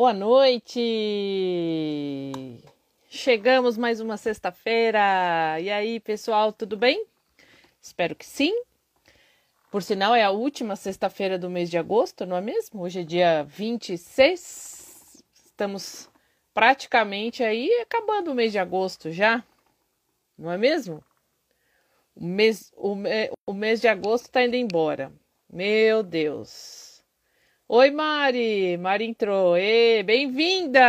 Boa noite! Chegamos mais uma sexta-feira. E aí, pessoal, tudo bem? Espero que sim. Por sinal, é a última sexta-feira do mês de agosto, não é mesmo? Hoje é dia 26. Estamos praticamente aí acabando o mês de agosto já, não é mesmo? O mês, o, o mês de agosto está indo embora. Meu Deus. Oi, Mari. Mari entrou. Bem-vinda.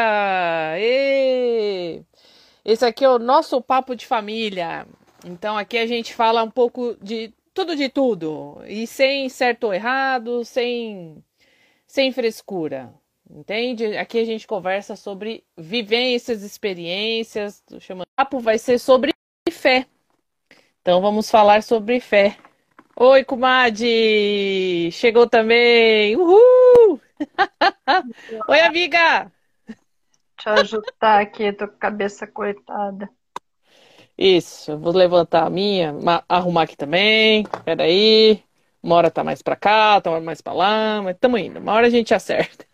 Esse aqui é o nosso papo de família. Então aqui a gente fala um pouco de tudo de tudo e sem certo ou errado, sem sem frescura. Entende? Aqui a gente conversa sobre vivências, experiências. Chamando. O papo vai ser sobre fé. Então vamos falar sobre fé. Oi, comadre! Chegou também! Uhul! Oi, amiga! Deixa eu ajustar aqui, tô com a cabeça cortada. Isso, vou levantar a minha, arrumar aqui também. Peraí. Uma hora tá mais pra cá, outra hora mais pra lá, mas estamos indo. Uma hora a gente acerta.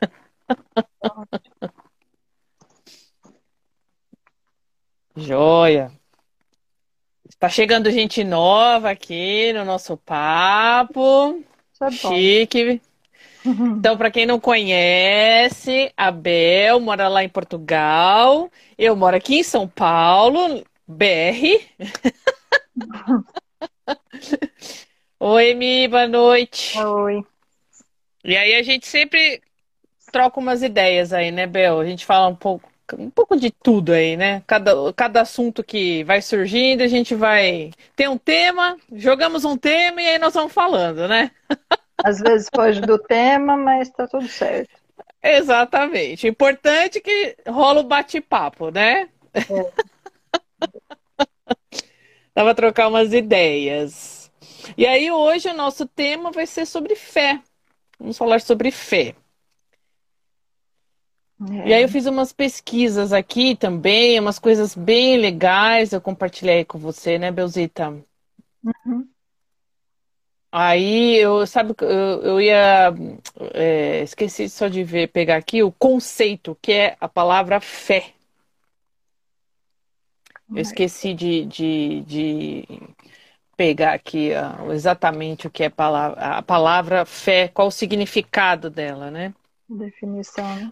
Joia. Está chegando gente nova aqui no nosso papo. É Chique. Então, para quem não conhece, a Bel mora lá em Portugal. Eu moro aqui em São Paulo, BR. Oi, Mi, boa noite. Oi. E aí a gente sempre troca umas ideias aí, né, Bel? A gente fala um pouco, um pouco de tudo aí, né? Cada, cada assunto que vai surgindo, a gente vai ter um tema, jogamos um tema e aí nós vamos falando, né? Às vezes foge do tema, mas tá tudo certo. Exatamente. Importante que rola o bate-papo, né? É. Dava trocar umas ideias. E aí hoje o nosso tema vai ser sobre fé. Vamos falar sobre fé. É. E aí eu fiz umas pesquisas aqui também, umas coisas bem legais, eu compartilhei com você, né, Belzita? Uhum. Aí eu, sabe, eu, eu ia, é, esqueci só de ver, pegar aqui o conceito, que é a palavra fé. Eu esqueci de, de, de pegar aqui ó, exatamente o que é a palavra, a palavra fé, qual o significado dela, né? Definição, né?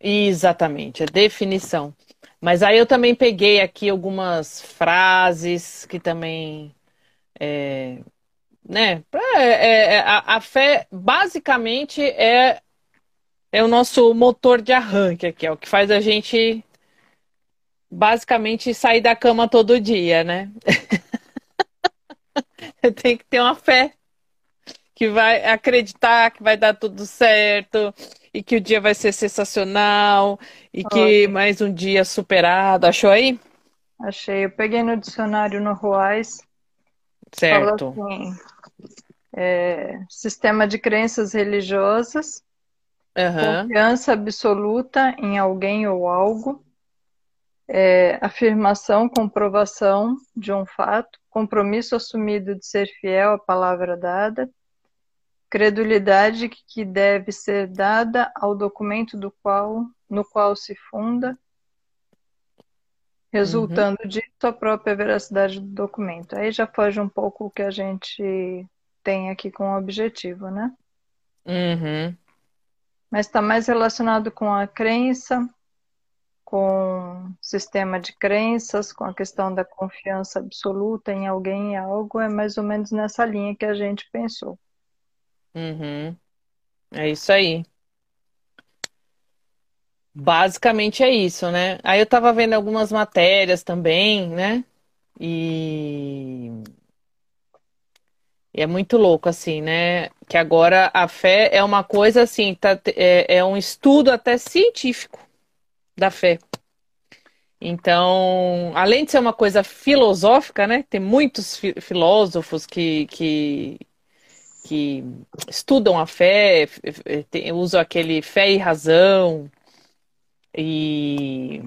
Exatamente, a definição. Mas aí eu também peguei aqui algumas frases que também. É, né? É, é, é, a, a, fé basicamente é, é o nosso motor de arranque aqui, é o que faz a gente basicamente sair da cama todo dia, né? Tem que ter uma fé que vai acreditar que vai dar tudo certo e que o dia vai ser sensacional e que mais um dia superado. Achou aí? Achei. Eu peguei no dicionário no Ruais. Certo. Assim, é, sistema de crenças religiosas, uhum. confiança absoluta em alguém ou algo, é, afirmação, comprovação de um fato, compromisso assumido de ser fiel à palavra dada, credulidade que deve ser dada ao documento do qual, no qual se funda, resultando uhum. disso a própria veracidade do documento. Aí já foge um pouco o que a gente tem aqui com o objetivo, né? Uhum. Mas está mais relacionado com a crença, com sistema de crenças, com a questão da confiança absoluta em alguém e algo, é mais ou menos nessa linha que a gente pensou. Uhum. É isso aí. Basicamente é isso, né? Aí eu tava vendo algumas matérias também, né? E... e é muito louco, assim, né? Que agora a fé é uma coisa assim, tá, é, é um estudo até científico da fé. Então, além de ser uma coisa filosófica, né? Tem muitos filósofos que, que, que estudam a fé, usam aquele fé e razão, e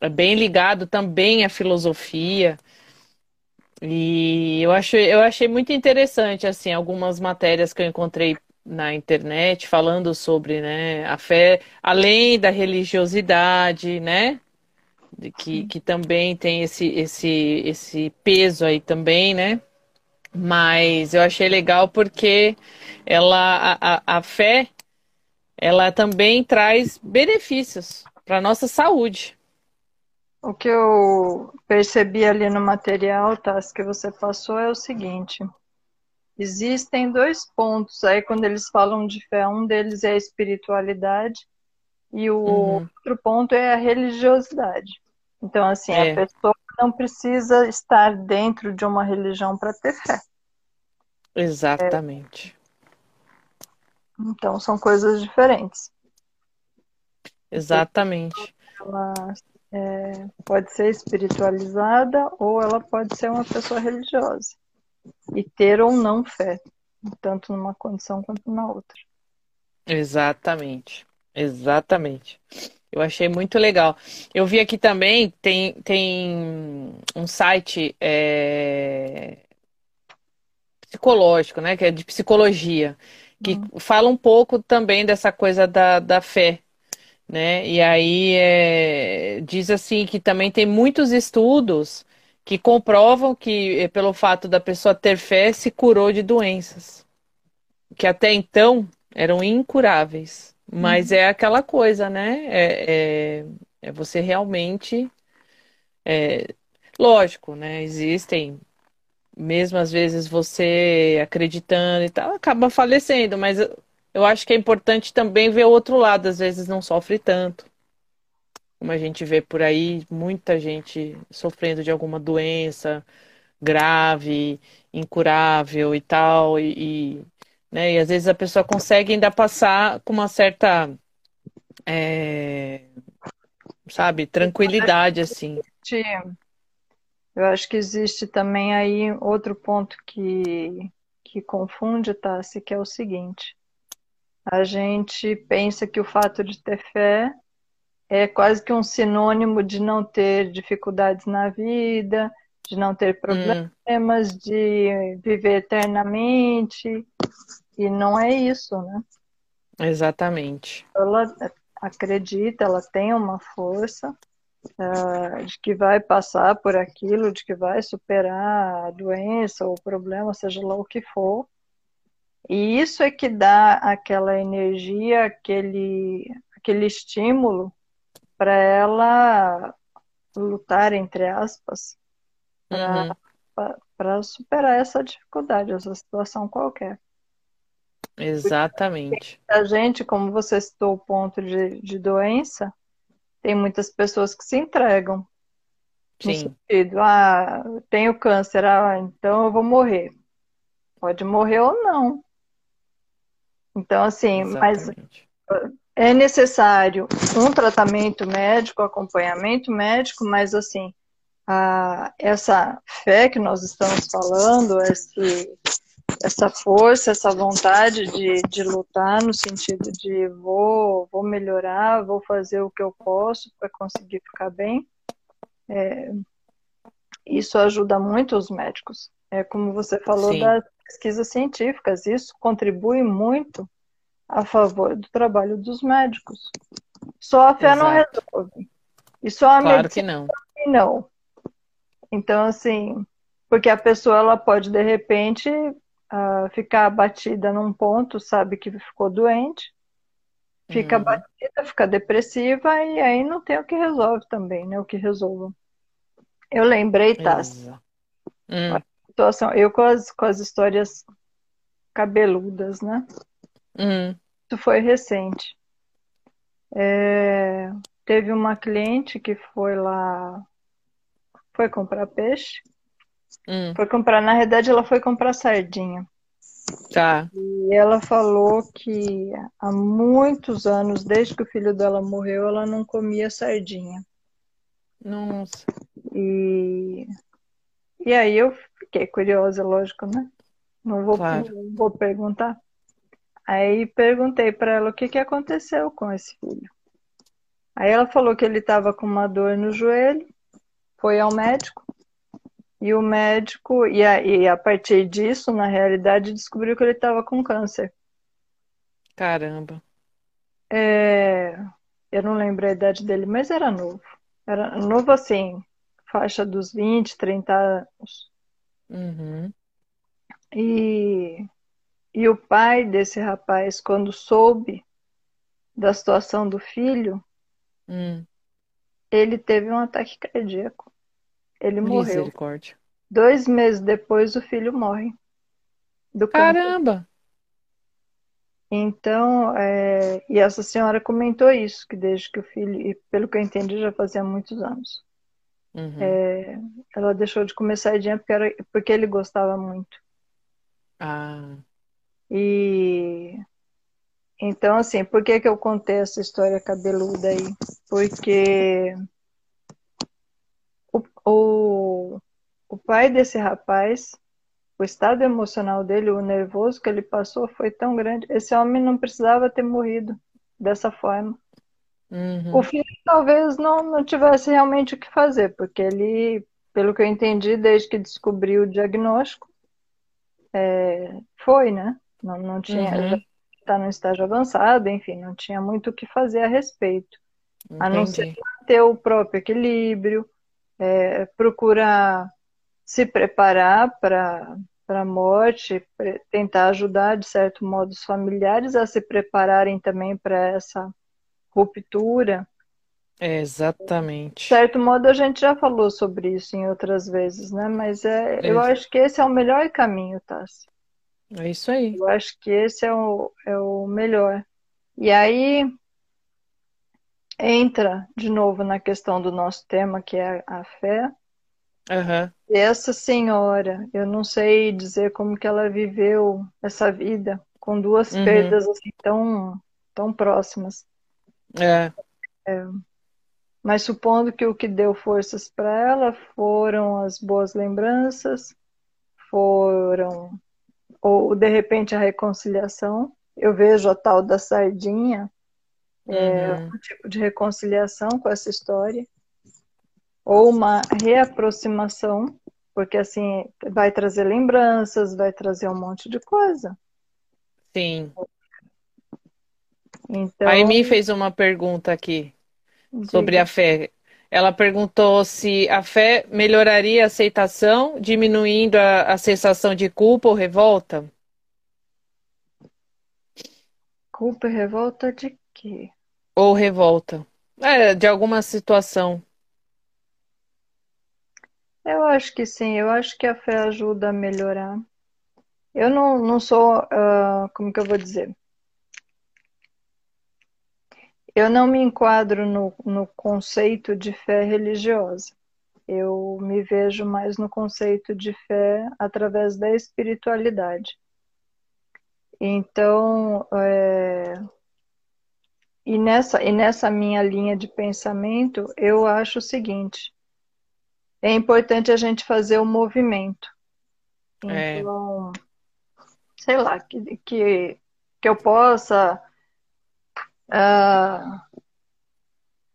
é bem ligado também à filosofia. E eu, acho, eu achei muito interessante, assim, algumas matérias que eu encontrei na internet falando sobre né, a fé, além da religiosidade, né? Que, que também tem esse, esse, esse peso aí também, né? Mas eu achei legal porque ela, a, a fé, ela também traz benefícios para a nossa saúde. O que eu percebi ali no material, Tassi, que você passou é o seguinte. Existem dois pontos aí quando eles falam de fé. Um deles é a espiritualidade e o uhum. outro ponto é a religiosidade. Então, assim, é. a pessoa não precisa estar dentro de uma religião para ter fé. Exatamente. É. Então, são coisas diferentes. Exatamente. Ela é, pode ser espiritualizada ou ela pode ser uma pessoa religiosa e ter ou não fé, tanto numa condição quanto na outra. Exatamente, exatamente. Eu achei muito legal. Eu vi aqui também, tem, tem um site é, psicológico, né? Que é de psicologia, que uhum. fala um pouco também dessa coisa da, da fé. Né? E aí é, diz assim que também tem muitos estudos que comprovam que, eh, pelo fato da pessoa ter fé, se curou de doenças que até então eram incuráveis. Mas uhum. é aquela coisa, né? É, é, é você realmente. É, lógico, né? Existem, mesmo às vezes você acreditando e tal, acaba falecendo, mas eu acho que é importante também ver o outro lado, às vezes não sofre tanto como a gente vê por aí, muita gente sofrendo de alguma doença grave, incurável e tal, e, e né, e às vezes a pessoa consegue ainda passar com uma certa, é, sabe, tranquilidade, assim. Eu acho que existe também aí outro ponto que, que confunde, Tassi, que é o seguinte. A gente pensa que o fato de ter fé é quase que um sinônimo de não ter dificuldades na vida, de não ter problemas, hum. de viver eternamente. E não é isso, né? Exatamente. Ela acredita, ela tem uma força uh, de que vai passar por aquilo, de que vai superar a doença ou o problema, seja lá o que for. E isso é que dá aquela energia, aquele, aquele estímulo para ela lutar, entre aspas, para uhum. superar essa dificuldade, essa situação qualquer. Exatamente. A gente, como você citou o ponto de, de doença, tem muitas pessoas que se entregam. Sim. No sentido, ah, tenho câncer, ah, então eu vou morrer. Pode morrer ou não. Então, assim, Exatamente. mas é necessário um tratamento médico, acompanhamento médico, mas assim, a, essa fé que nós estamos falando, esse, essa força, essa vontade de, de lutar no sentido de vou, vou melhorar, vou fazer o que eu posso para conseguir ficar bem, é, isso ajuda muito os médicos. É como você falou Sim. das pesquisas científicas, isso contribui muito a favor do trabalho dos médicos. Só a fé Exato. não resolve. E só a claro que não. não. Então, assim, porque a pessoa ela pode, de repente, uh, ficar abatida num ponto, sabe que ficou doente, fica uhum. abatida, fica depressiva, e aí não tem o que resolve também, né? O que resolva. Eu lembrei, Tassi. Hum. Situação, eu com as, com as histórias cabeludas, né? Hum. Isso foi recente. É, teve uma cliente que foi lá, foi comprar peixe. Hum. Foi comprar, na verdade, ela foi comprar sardinha. Tá. E ela falou que há muitos anos, desde que o filho dela morreu, ela não comia sardinha. Nossa. E, e aí eu fiquei curiosa, lógico, né? Não vou, claro. não vou perguntar. Aí perguntei para ela o que, que aconteceu com esse filho. Aí ela falou que ele estava com uma dor no joelho, foi ao médico, e o médico, e a, e a partir disso, na realidade, descobriu que ele estava com câncer. Caramba. É, eu não lembro a idade dele, mas era novo. Era novo assim, faixa dos 20, 30 anos. Uhum. E, e o pai desse rapaz, quando soube da situação do filho, hum. Ele teve um ataque cardíaco. Ele morreu. Misericórdia. Dois meses depois, o filho morre. Do Caramba! Então, é, e essa senhora comentou isso, que desde que o filho, e pelo que eu entendi, já fazia muitos anos. Uhum. É, ela deixou de comer saidinha porque, era, porque ele gostava muito. Ah. E então, assim, por que, que eu contei essa história cabeluda aí? Porque o, o, o pai desse rapaz o estado emocional dele, o nervoso que ele passou foi tão grande. Esse homem não precisava ter morrido dessa forma. Uhum. O filho talvez não, não tivesse realmente o que fazer, porque ele, pelo que eu entendi, desde que descobriu o diagnóstico, é, foi, né? Não, não tinha, uhum. Está no estágio avançado, enfim, não tinha muito o que fazer a respeito. Entendi. A não ser manter o próprio equilíbrio, é, procurar se preparar para a morte, tentar ajudar, de certo modo, os familiares a se prepararem também para essa ruptura. É, exatamente. De certo modo, a gente já falou sobre isso em outras vezes, né? Mas é, é. eu acho que esse é o melhor caminho, Tassi. É isso aí. Eu acho que esse é o, é o melhor. E aí entra de novo na questão do nosso tema, que é a fé. Uhum. Essa senhora, eu não sei dizer como que ela viveu essa vida com duas uhum. perdas assim tão, tão próximas. É. é. Mas supondo que o que deu forças para ela foram as boas lembranças, foram ou de repente a reconciliação. Eu vejo a tal da sardinha, é, uhum. um tipo de reconciliação com essa história ou uma reaproximação, porque assim vai trazer lembranças, vai trazer um monte de coisa. Sim. Então, a Amy fez uma pergunta aqui diga. sobre a fé. Ela perguntou se a fé melhoraria a aceitação, diminuindo a, a sensação de culpa ou revolta? Culpa e revolta de quê? Ou revolta. É, de alguma situação. Eu acho que sim, eu acho que a fé ajuda a melhorar. Eu não, não sou, uh, como que eu vou dizer? Eu não me enquadro no, no conceito de fé religiosa. Eu me vejo mais no conceito de fé através da espiritualidade. Então, é... e, nessa, e nessa minha linha de pensamento, eu acho o seguinte: é importante a gente fazer o movimento. É. Então, é. sei lá, que, que, que eu possa uh,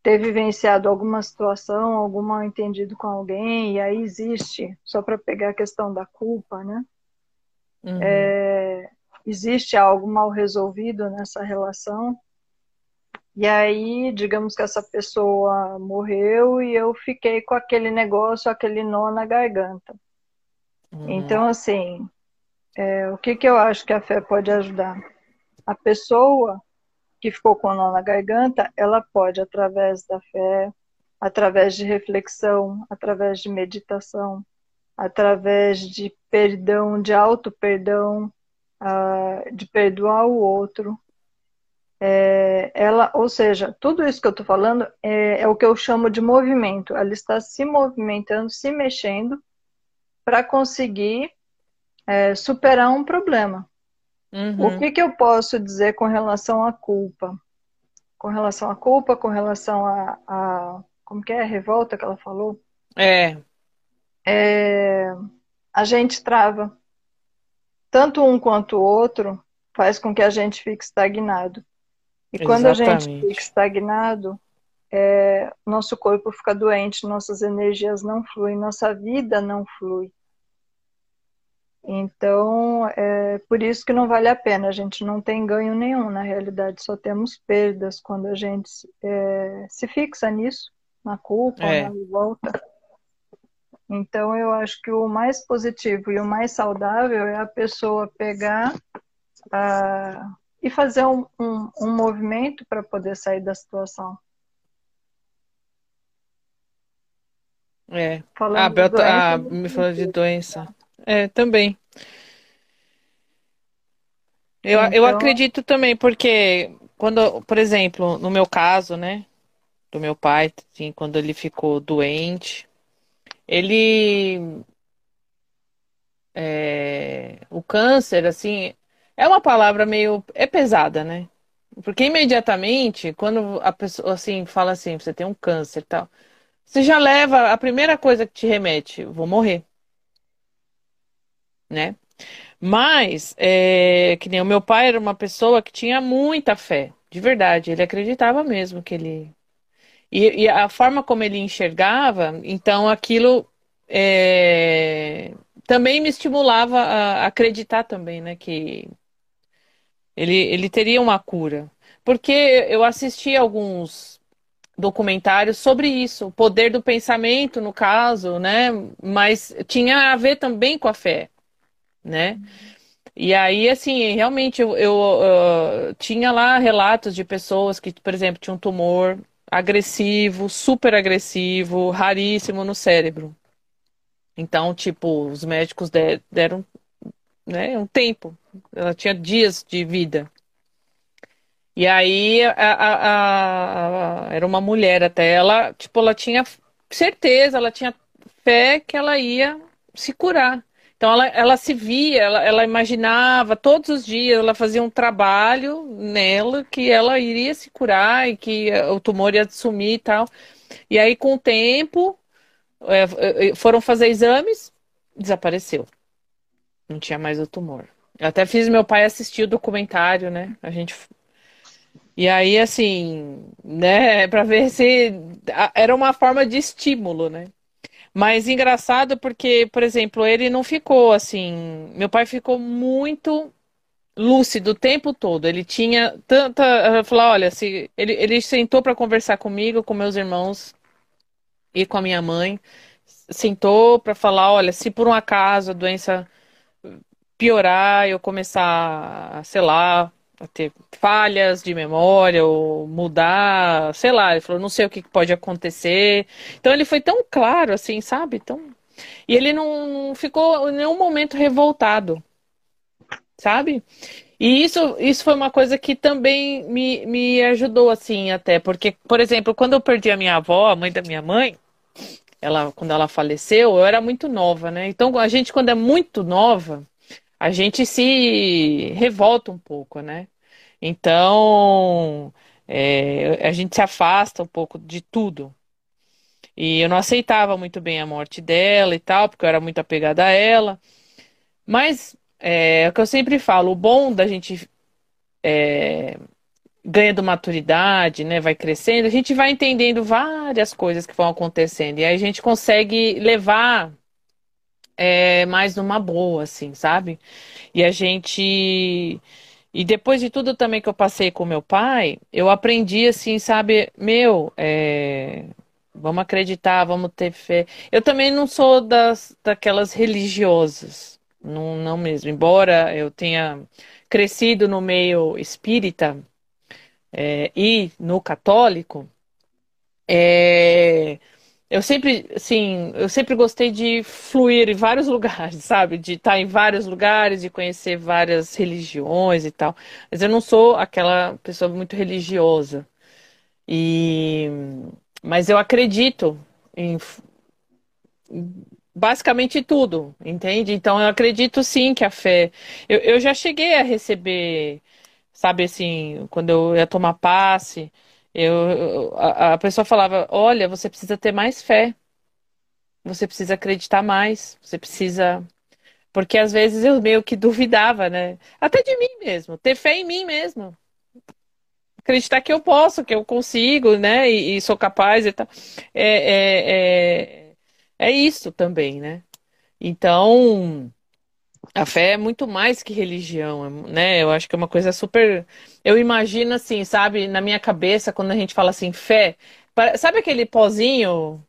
ter vivenciado alguma situação, algum mal entendido com alguém, e aí existe, só para pegar a questão da culpa, né? Uhum. É, existe algo mal resolvido nessa relação e aí, digamos que essa pessoa morreu e eu fiquei com aquele negócio, aquele nó na garganta. Uhum. Então, assim, é, o que, que eu acho que a fé pode ajudar? A pessoa que ficou com o nó na garganta, ela pode, através da fé, através de reflexão, através de meditação, através de perdão, de auto-perdão, uh, de perdoar o outro, é, ela, ou seja, tudo isso que eu estou falando é, é, o que eu chamo de movimento. Ela está se movimentando, se mexendo para conseguir é, superar um problema. Uhum. O que, que eu posso dizer com relação à culpa? Com relação à culpa, com relação a, como que é a revolta que ela falou? É. é a gente trava. Tanto um quanto o outro faz com que a gente fique estagnado. E quando Exatamente. a gente fica estagnado, é, nosso corpo fica doente, nossas energias não fluem, nossa vida não flui. Então, é por isso que não vale a pena, a gente não tem ganho nenhum, na realidade, só temos perdas quando a gente é, se fixa nisso, na culpa, é. na revolta. Então, eu acho que o mais positivo e o mais saudável é a pessoa pegar uh, e fazer um, um, um movimento para poder sair da situação. É. Falando a Bel tá, me falou de doença. É, também. Eu, então... eu acredito também, porque quando, por exemplo, no meu caso, né, do meu pai, assim, quando ele ficou doente, ele é, o câncer, assim, é uma palavra meio é pesada, né? Porque imediatamente, quando a pessoa assim fala assim, você tem um câncer, tal, você já leva a primeira coisa que te remete, vou morrer né? Mas, é, que nem o meu pai era uma pessoa que tinha muita fé, de verdade, ele acreditava mesmo que ele. E, e a forma como ele enxergava, então aquilo é, também me estimulava a acreditar também, né, que ele, ele teria uma cura. Porque eu assisti alguns documentários sobre isso, o poder do pensamento, no caso, né? Mas tinha a ver também com a fé né? E aí, assim, realmente eu, eu uh, tinha lá relatos de pessoas que, por exemplo, tinham um tumor agressivo, super agressivo, raríssimo no cérebro. Então, tipo, os médicos deram né, um tempo. Ela tinha dias de vida. E aí, a, a, a, era uma mulher até. Ela, tipo, ela tinha certeza, ela tinha fé que ela ia se curar. Então ela, ela se via, ela, ela imaginava todos os dias, ela fazia um trabalho nela que ela iria se curar e que o tumor ia sumir e tal. E aí, com o tempo, é, é, foram fazer exames, desapareceu. Não tinha mais o tumor. Eu até fiz meu pai assistir o documentário, né? A gente. E aí, assim, né, para ver se era uma forma de estímulo, né? Mas engraçado porque, por exemplo, ele não ficou assim. Meu pai ficou muito lúcido o tempo todo. Ele tinha tanta. Falar, olha, se ele, ele sentou para conversar comigo, com meus irmãos e com a minha mãe. Sentou para falar, olha, se por um acaso a doença piorar, eu começar, sei lá, ter falhas de memória ou mudar, sei lá, ele falou, não sei o que pode acontecer. Então ele foi tão claro assim, sabe? Tão... E ele não ficou em nenhum momento revoltado, sabe? E isso, isso foi uma coisa que também me, me ajudou, assim, até, porque, por exemplo, quando eu perdi a minha avó, a mãe da minha mãe, ela, quando ela faleceu, eu era muito nova, né? Então, a gente, quando é muito nova, a gente se revolta um pouco, né? Então, é, a gente se afasta um pouco de tudo. E eu não aceitava muito bem a morte dela e tal, porque eu era muito apegada a ela. Mas é, é o que eu sempre falo, o bom da gente é, ganhando maturidade, né, vai crescendo, a gente vai entendendo várias coisas que vão acontecendo e aí a gente consegue levar é, mais numa boa, assim, sabe? E a gente. E depois de tudo também que eu passei com meu pai, eu aprendi assim, sabe, meu, é... vamos acreditar, vamos ter fé. Eu também não sou das daquelas religiosas, não, não mesmo. Embora eu tenha crescido no meio espírita é, e no católico, é, eu sempre, assim, eu sempre gostei de fluir em vários lugares, sabe? De estar em vários lugares, de conhecer várias religiões e tal. Mas eu não sou aquela pessoa muito religiosa. E mas eu acredito em basicamente tudo, entende? Então eu acredito sim que a fé. Eu, eu já cheguei a receber, sabe assim, quando eu ia tomar passe. Eu, a, a pessoa falava: Olha, você precisa ter mais fé, você precisa acreditar mais, você precisa. Porque às vezes eu meio que duvidava, né? Até de mim mesmo, ter fé em mim mesmo. Acreditar que eu posso, que eu consigo, né? E, e sou capaz e tal. É, é, é, é isso também, né? Então, A fé é muito mais que religião, né? Eu acho que é uma coisa super. Eu imagino assim, sabe, na minha cabeça, quando a gente fala assim, fé, sabe aquele pozinho,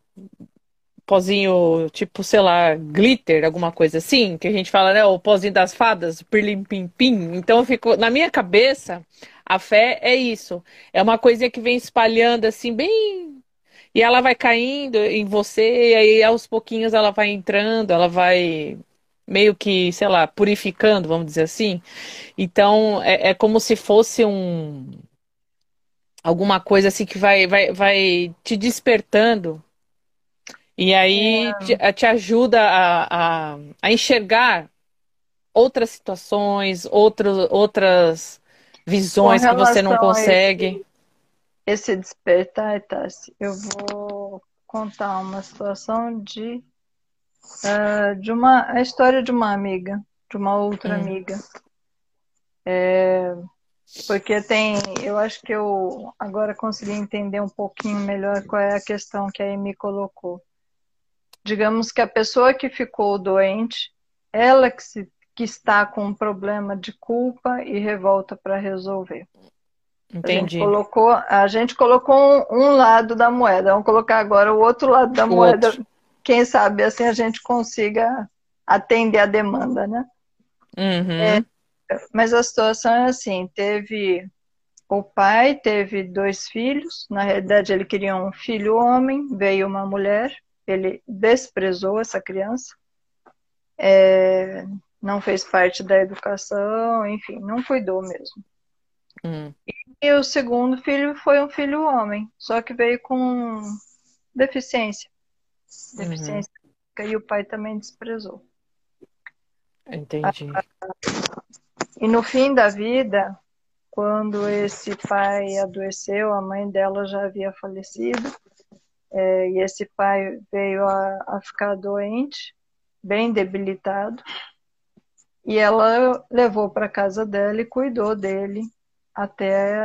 pozinho tipo, sei lá, glitter, alguma coisa assim, que a gente fala, né? O pozinho das fadas, pirlim pim pim. Então eu fico, na minha cabeça, a fé é isso. É uma coisinha que vem espalhando assim, bem. E ela vai caindo em você, e aí aos pouquinhos ela vai entrando, ela vai meio que, sei lá, purificando, vamos dizer assim. Então, é, é como se fosse um alguma coisa assim que vai, vai, vai te despertando. E aí é. te, te, ajuda a, a, a, enxergar outras situações, outros, outras visões que você não consegue. Esse, esse despertar, Tassi, eu vou contar uma situação de uh, de uma a história de uma amiga, de uma outra hum. amiga. É, porque tem, eu acho que eu agora consegui entender um pouquinho melhor qual é a questão que a Amy colocou. Digamos que a pessoa que ficou doente, ela que, se, que está com um problema de culpa e revolta para resolver. Entendi. A gente colocou, a gente colocou um, um, lado da moeda. Vamos colocar agora o outro lado da o moeda outro quem sabe assim a gente consiga atender a demanda, né? Uhum. É, mas a situação é assim, teve o pai teve dois filhos, na realidade ele queria um filho homem, veio uma mulher, ele desprezou essa criança, é, não fez parte da educação, enfim, não cuidou mesmo. Uhum. E o segundo filho foi um filho homem, só que veio com deficiência deficiência uhum. e o pai também desprezou. Entendi. E no fim da vida, quando esse pai adoeceu, a mãe dela já havia falecido, é, e esse pai veio a, a ficar doente, bem debilitado, e ela levou para casa dela e cuidou dele até,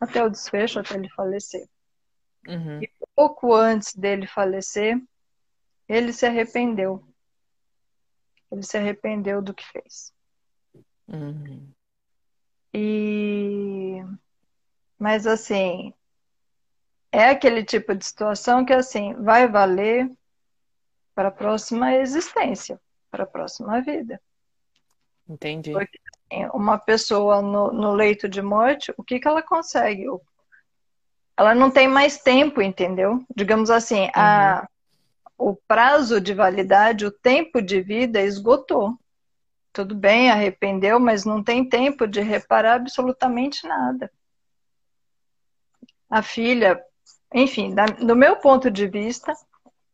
até o desfecho, até ele falecer. Uhum. E pouco antes dele falecer, ele se arrependeu. Ele se arrependeu do que fez. Uhum. E mas assim, é aquele tipo de situação que assim vai valer para a próxima existência, para a próxima vida. Entendi. Porque assim, uma pessoa no, no, leito de morte, o que, que ela consegue? Ela não tem mais tempo, entendeu? Digamos assim, uhum. a, o prazo de validade, o tempo de vida esgotou. Tudo bem, arrependeu, mas não tem tempo de reparar absolutamente nada. A filha, enfim, da, do meu ponto de vista,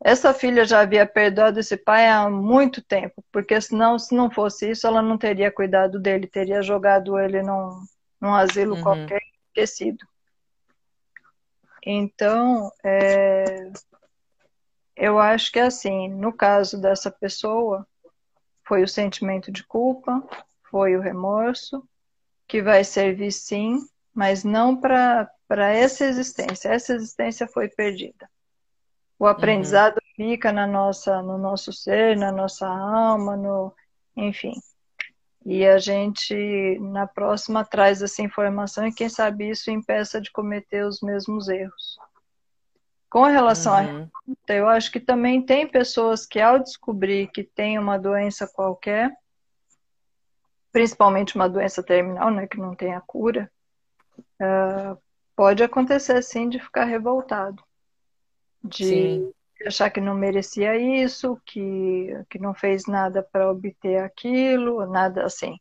essa filha já havia perdoado esse pai há muito tempo, porque senão, se não fosse isso, ela não teria cuidado dele, teria jogado ele num, num asilo uhum. qualquer esquecido. Então, é, eu acho que assim, no caso dessa pessoa, foi o sentimento de culpa, foi o remorso, que vai servir sim, mas não para essa existência. Essa existência foi perdida. O uhum. aprendizado uhum. fica na nossa, no nosso ser, na nossa alma, no, enfim. E a gente, na próxima, traz essa informação e quem sabe isso impeça de cometer os mesmos erros. Com relação uhum. à revolta, eu acho que também tem pessoas que, ao descobrir que tem uma doença qualquer, principalmente uma doença terminal, né, que não tem a cura, uh, pode acontecer sim de ficar revoltado, de sim achar que não merecia isso, que, que não fez nada para obter aquilo, nada assim.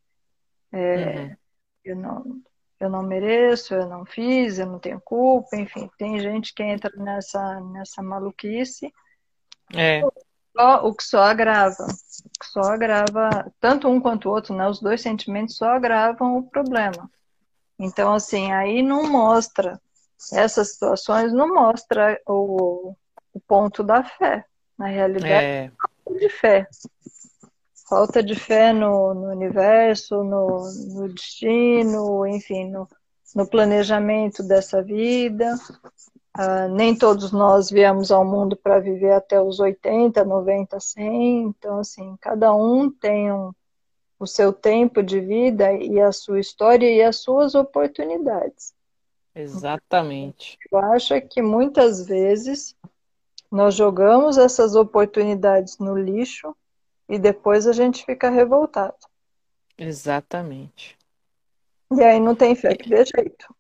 É, uhum. eu, não, eu não mereço, eu não fiz, eu não tenho culpa, enfim, tem gente que entra nessa, nessa maluquice. É. o que só agrava, o que só agrava, tanto um quanto o outro, né? Os dois sentimentos só agravam o problema. Então, assim, aí não mostra, essas situações não mostra o, o ponto da fé. Na realidade, é. falta de fé. Falta de fé no, no universo, no, no, destino, enfim, no, no planejamento dessa vida. Uh, nem todos nós viemos ao mundo para viver até os 80, 90, 100. Então, assim, cada um tem um, o seu tempo de vida e a sua história e as suas oportunidades. Exatamente. Eu acho que muitas vezes nós jogamos essas oportunidades no lixo e depois a gente fica revoltado. Exatamente. E aí não tem fé que dê jeito.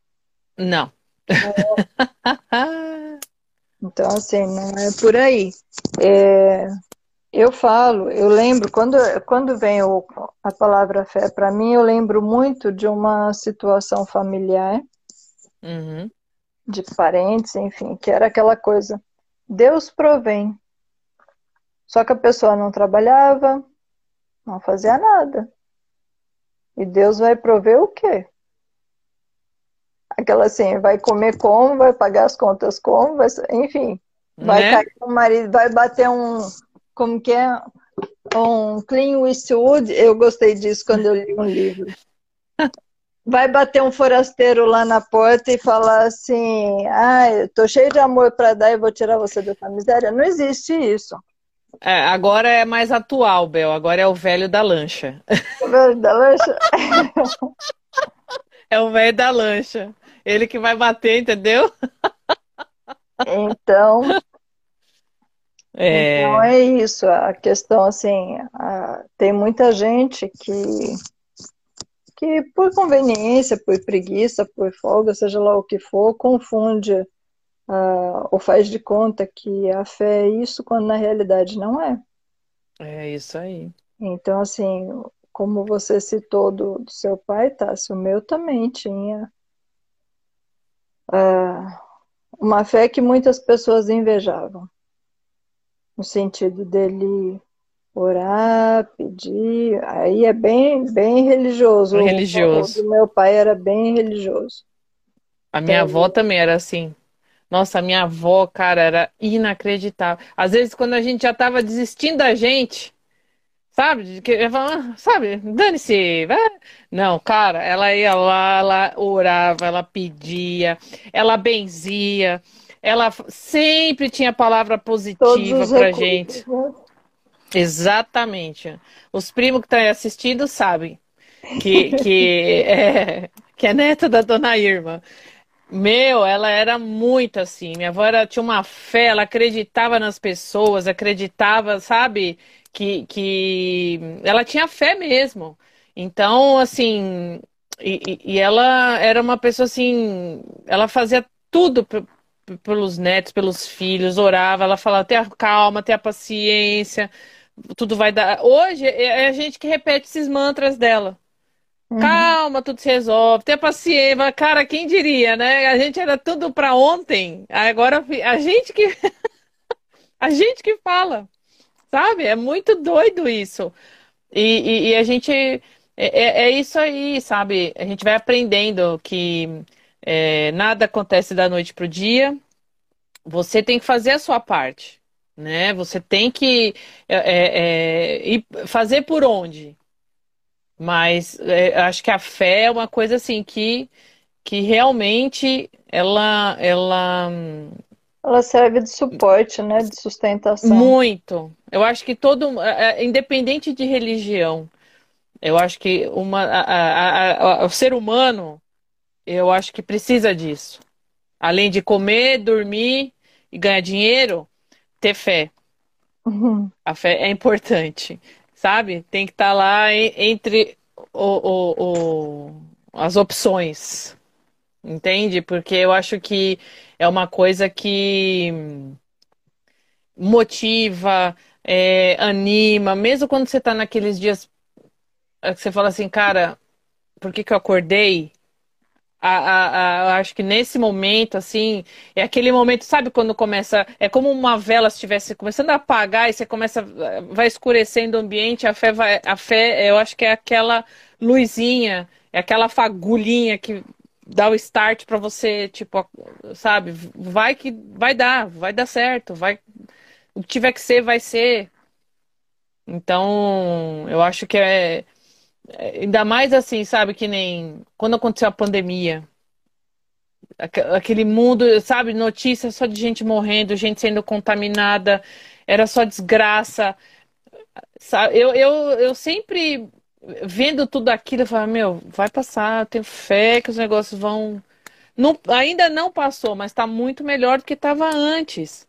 Não. É... então, assim, não é por aí. É... Eu falo, eu lembro, quando, quando vem o, a palavra fé para mim, eu lembro muito de uma situação familiar, uhum. de parentes, enfim, que era aquela coisa: Deus provém. Só que a pessoa não trabalhava, não fazia nada. E Deus vai prover o quê? Aquela assim, vai comer como, vai pagar as contas como, vai, enfim, vai né? cair o marido, vai bater um, como que é? Um Clean Eastwood, eu gostei disso quando eu li um livro. Vai bater um forasteiro lá na porta e falar assim: ah, eu tô cheio de amor para dar e vou tirar você dessa miséria. Não existe isso. É, agora é mais atual, Bel. Agora é o velho da lancha. O velho da lancha? é o velho da lancha. Ele que vai bater, entendeu? Então, é... Então é isso, a questão assim, a, tem muita gente que, que por conveniência, por preguiça, por folga, seja lá o que for, confunde uh, ou faz de conta que a fé é isso quando na realidade não é. É isso aí. Então, assim, como você citou do, do seu pai, Tassi, o meu também tinha uh, uma fé que muitas pessoas invejavam no sentido dele orar, pedir, aí é bem, bem religioso. Religioso. O meu pai era bem religioso. A minha então, avó também era assim. Nossa, a minha avó, cara, era inacreditável. Às vezes, quando a gente já tava desistindo da gente, sabe? Que, sabe, dane-se. Não, cara, ela ia lá, ela orava, ela pedia, ela benzia ela sempre tinha palavra positiva pra gente. Né? Exatamente. Os primos que estão aí assistindo sabem que, que, é, que é neta da dona Irma. Meu, ela era muito assim. Minha avó era, tinha uma fé, ela acreditava nas pessoas, acreditava, sabe, que, que ela tinha fé mesmo. Então, assim, e, e ela era uma pessoa assim, ela fazia tudo pelos netos, pelos filhos, orava, ela falava, tenha calma, tenha paciência, tudo vai dar. Hoje é, é a gente que repete esses mantras dela. Uhum. Calma, tudo se resolve, tenha paciência. Cara, quem diria, né? A gente era tudo para ontem, agora a gente que a gente que fala, sabe? É muito doido isso. E, e, e a gente é, é, é, isso aí, sabe? A gente vai aprendendo que é, nada acontece da noite para o dia. Você tem que fazer a sua parte, né? Você tem que é, é, é fazer por onde. Mas é, acho que a fé é uma coisa assim que, que realmente ela, ela ela serve de suporte, né? De sustentação. Muito. Eu acho que todo, independente de religião, eu acho que uma, a, a, a, o ser humano eu acho que precisa disso. Além de comer, dormir e ganhar dinheiro, ter fé. Uhum. A fé é importante, sabe? Tem que estar tá lá entre o, o, o, as opções. Entende? Porque eu acho que é uma coisa que motiva, é, anima, mesmo quando você está naqueles dias que você fala assim, cara, por que, que eu acordei? A, a, a, acho que nesse momento, assim, é aquele momento, sabe quando começa, é como uma vela estivesse começando a apagar e você começa, vai escurecendo o ambiente, a fé vai, a fé, eu acho que é aquela luzinha, é aquela fagulhinha que dá o start para você, tipo, sabe, vai que vai dar, vai dar certo, vai, o que tiver que ser, vai ser. Então, eu acho que é, Ainda mais assim, sabe, que nem quando aconteceu a pandemia. Aquele mundo, sabe, notícias só de gente morrendo, gente sendo contaminada, era só desgraça. Eu, eu, eu sempre vendo tudo aquilo, eu meu, vai passar, eu tenho fé que os negócios vão. Não, ainda não passou, mas está muito melhor do que estava antes.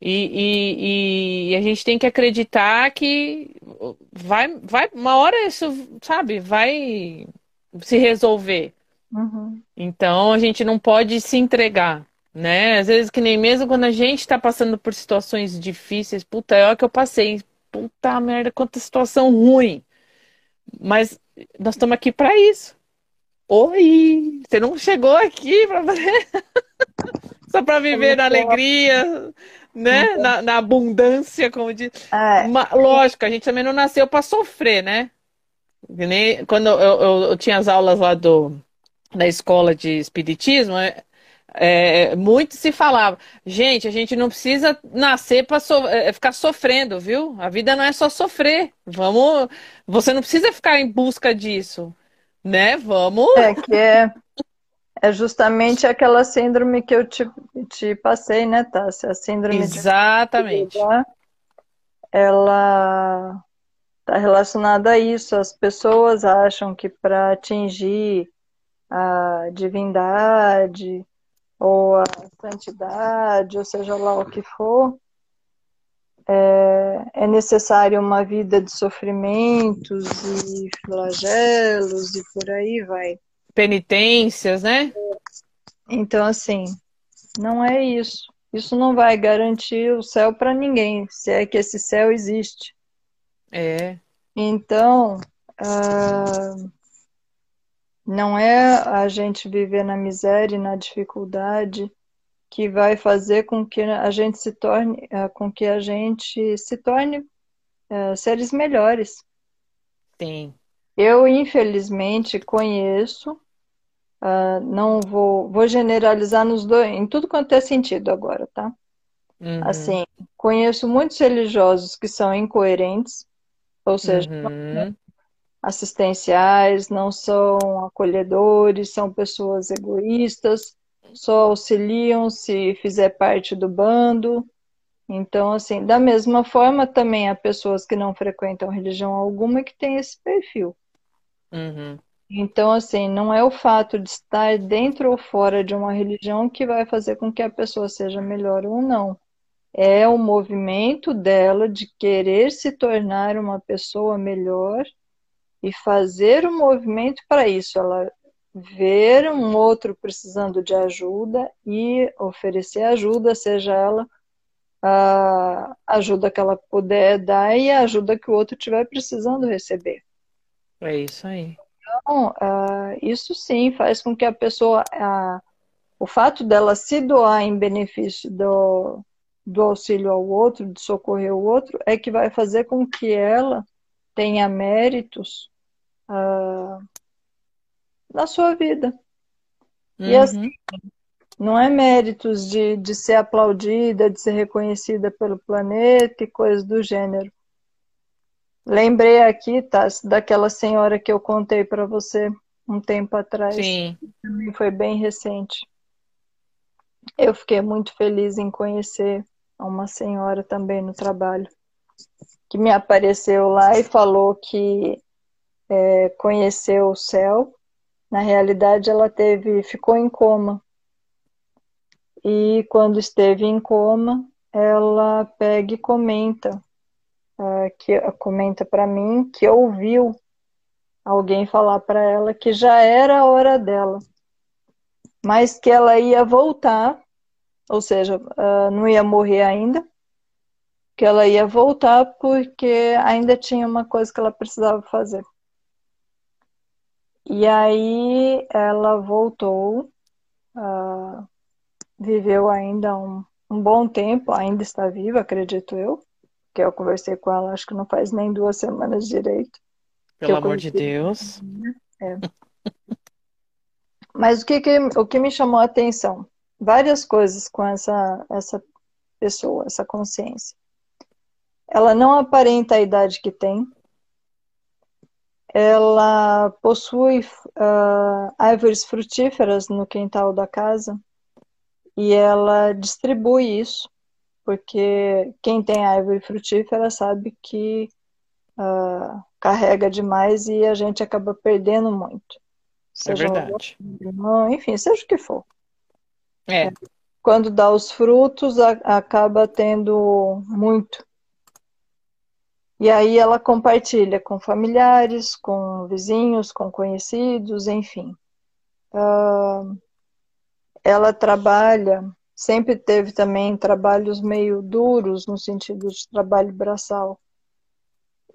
E, e, e, a gente tem que acreditar que vai, vai, uma hora isso, sabe, vai se resolver. Uhum. Então a gente não pode se entregar, né? Às vezes que nem mesmo quando a gente está passando por situações difíceis, puta, é o que eu passei, puta merda, quanta situação ruim. Mas nós estamos aqui para isso. Oi, você não chegou aqui para só para viver na alegria, né? Então. Na, na, abundância, como diz. É. Uma, lógico, a gente também não nasceu para sofrer, né? Nem, quando eu, eu, eu, tinha as aulas lá do, da escola de espiritismo, é, é, muito se falava, gente, a gente não precisa nascer para so, é, ficar sofrendo, viu? A vida não é só sofrer. Vamos, você não precisa ficar em busca disso, né? Vamos. É que é, é justamente aquela síndrome que eu te, te passei, né, Tássia? A síndrome Exatamente. De ela está relacionada a isso. As pessoas acham que para atingir a divindade ou a santidade, ou seja lá o que for, é, é necessário uma vida de sofrimentos e flagelos e por aí vai. Penitências, né? Então, assim, não é isso. Isso não vai garantir o céu para ninguém, se é que esse céu existe. É. Então, uh, não é a gente viver na miséria e na dificuldade que vai fazer com que a gente se torne, eh, com que a gente se torne uh, seres melhores. Sim. Eu, infelizmente, conheço, uh, não vou, vou generalizar nos dois, em tudo quanto é sentido agora, tá? Uhum. Assim, conheço muitos religiosos que são incoerentes, ou seja, uhum assistenciais, não são acolhedores, são pessoas egoístas, só auxiliam se fizer parte do bando. Então, assim, da mesma forma, também há pessoas que não frequentam religião alguma que têm esse perfil. Uhum. Então, assim, não é o fato de estar dentro ou fora de uma religião que vai fazer com que a pessoa seja melhor ou não. É o movimento dela de querer se tornar uma pessoa melhor e fazer um movimento para isso. Ela ver um outro precisando de ajuda e oferecer ajuda, seja ela a ajuda que ela puder dar e a ajuda que o outro estiver precisando receber. É isso aí. Então, uh, isso sim faz com que a pessoa, uh, o fato dela se doar em benefício do, do auxílio ao outro, de socorrer o outro, é que vai fazer com que ela tenha méritos uh, na sua vida. Uhum. E assim, não é méritos de, de ser aplaudida, de ser reconhecida pelo planeta e coisas do gênero. Lembrei aqui, tá, daquela senhora que eu contei para você um tempo atrás. Sim. Também foi bem recente. Eu fiquei muito feliz em conhecer uma senhora também no trabalho que me apareceu lá e falou que é, conheceu o céu. Na realidade, ela teve, ficou em coma. E quando esteve em coma, ela pega e comenta, é, que comenta para mim que ouviu alguém falar para ela que já era a hora dela, mas que ela ia voltar, ou seja, uh, não ia morrer ainda, que ela ia voltar porque ainda tinha uma coisa que ela precisava fazer. E aí ela voltou, uh, viveu ainda um, um bom tempo, ainda está viva, acredito eu, que eu conversei com ela, acho que não faz nem duas semanas direito. Pelo amor de Deus. É. Mas o que, que, o que me chamou a atenção? Várias coisas com essa, essa pessoa, essa consciência. Ela não aparenta a idade que tem, ela possui uh, árvores frutíferas no quintal da casa e ela distribui isso, porque quem tem árvore frutífera sabe que uh, carrega demais e a gente acaba perdendo muito. É seja é verdade. Um, enfim, seja o que for. É. Quando dá os frutos, a, acaba tendo muito. E aí ela compartilha com familiares, com vizinhos, com conhecidos, enfim. Uh, ela trabalha, sempre teve também trabalhos meio duros, no sentido de trabalho braçal.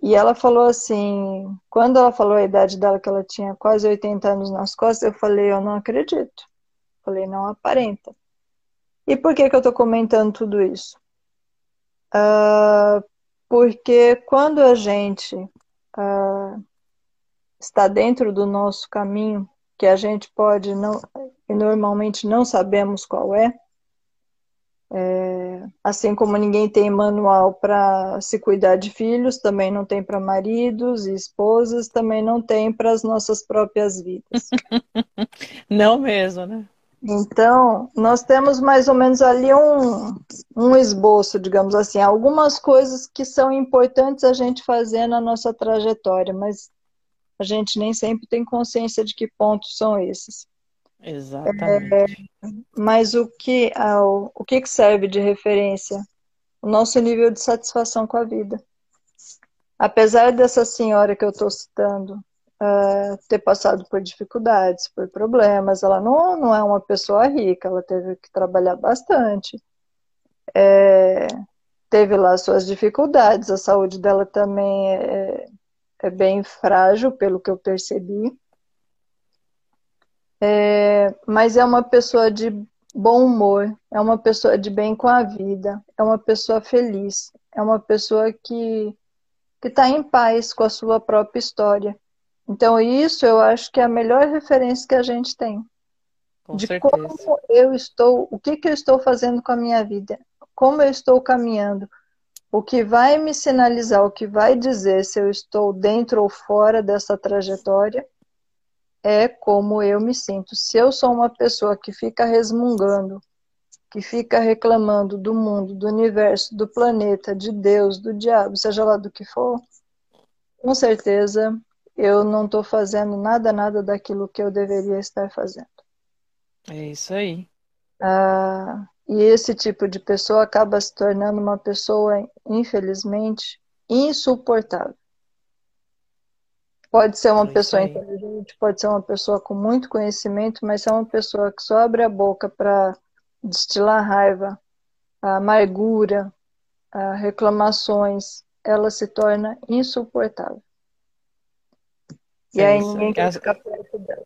E ela falou assim, quando ela falou a idade dela, que ela tinha quase 80 anos nas costas, eu falei, eu não acredito. Falei, não aparenta. E por que, que eu estou comentando tudo isso? Uh, porque quando a gente uh, está dentro do nosso caminho, que a gente pode não, e normalmente não sabemos qual é, é, assim como ninguém tem manual para se cuidar de filhos, também não tem para maridos e esposas, também não tem para as nossas próprias vidas. não mesmo, né? Então, nós temos mais ou menos ali um, um esboço, digamos assim, algumas coisas que são importantes a gente fazer na nossa trajetória, mas a gente nem sempre tem consciência de que pontos são esses. Exatamente. É, mas o que, o, o que serve de referência? O nosso nível de satisfação com a vida. Apesar dessa senhora que eu estou citando uh, ter passado por dificuldades, por problemas, ela não, não é uma pessoa rica, ela teve que trabalhar bastante. É, teve lá suas dificuldades, a saúde dela também é, é bem frágil, pelo que eu percebi. É, mas é uma pessoa de bom humor, é uma pessoa de bem com a vida, é uma pessoa feliz, é uma pessoa que que está em paz com a sua própria história. Então isso eu acho que é a melhor referência que a gente tem com de certeza. como eu estou, o que que eu estou fazendo com a minha vida, como eu estou caminhando, o que vai me sinalizar, o que vai dizer se eu estou dentro ou fora dessa trajetória é como eu me sinto. Se eu sou uma pessoa que fica resmungando, que fica reclamando do mundo, do universo, do planeta, de Deus, do diabo, seja lá do que for, com certeza eu não estou fazendo nada, nada daquilo que eu deveria estar fazendo. É isso aí. Ah, e esse tipo de pessoa acaba se tornando uma pessoa, infelizmente, insuportável. Pode ser uma é pessoa inteligente, pode ser uma pessoa com muito conhecimento, mas se é uma pessoa que só abre a boca para destilar raiva, amargura, reclamações, ela se torna insuportável. E é aí ninguém quer ficar perto dela.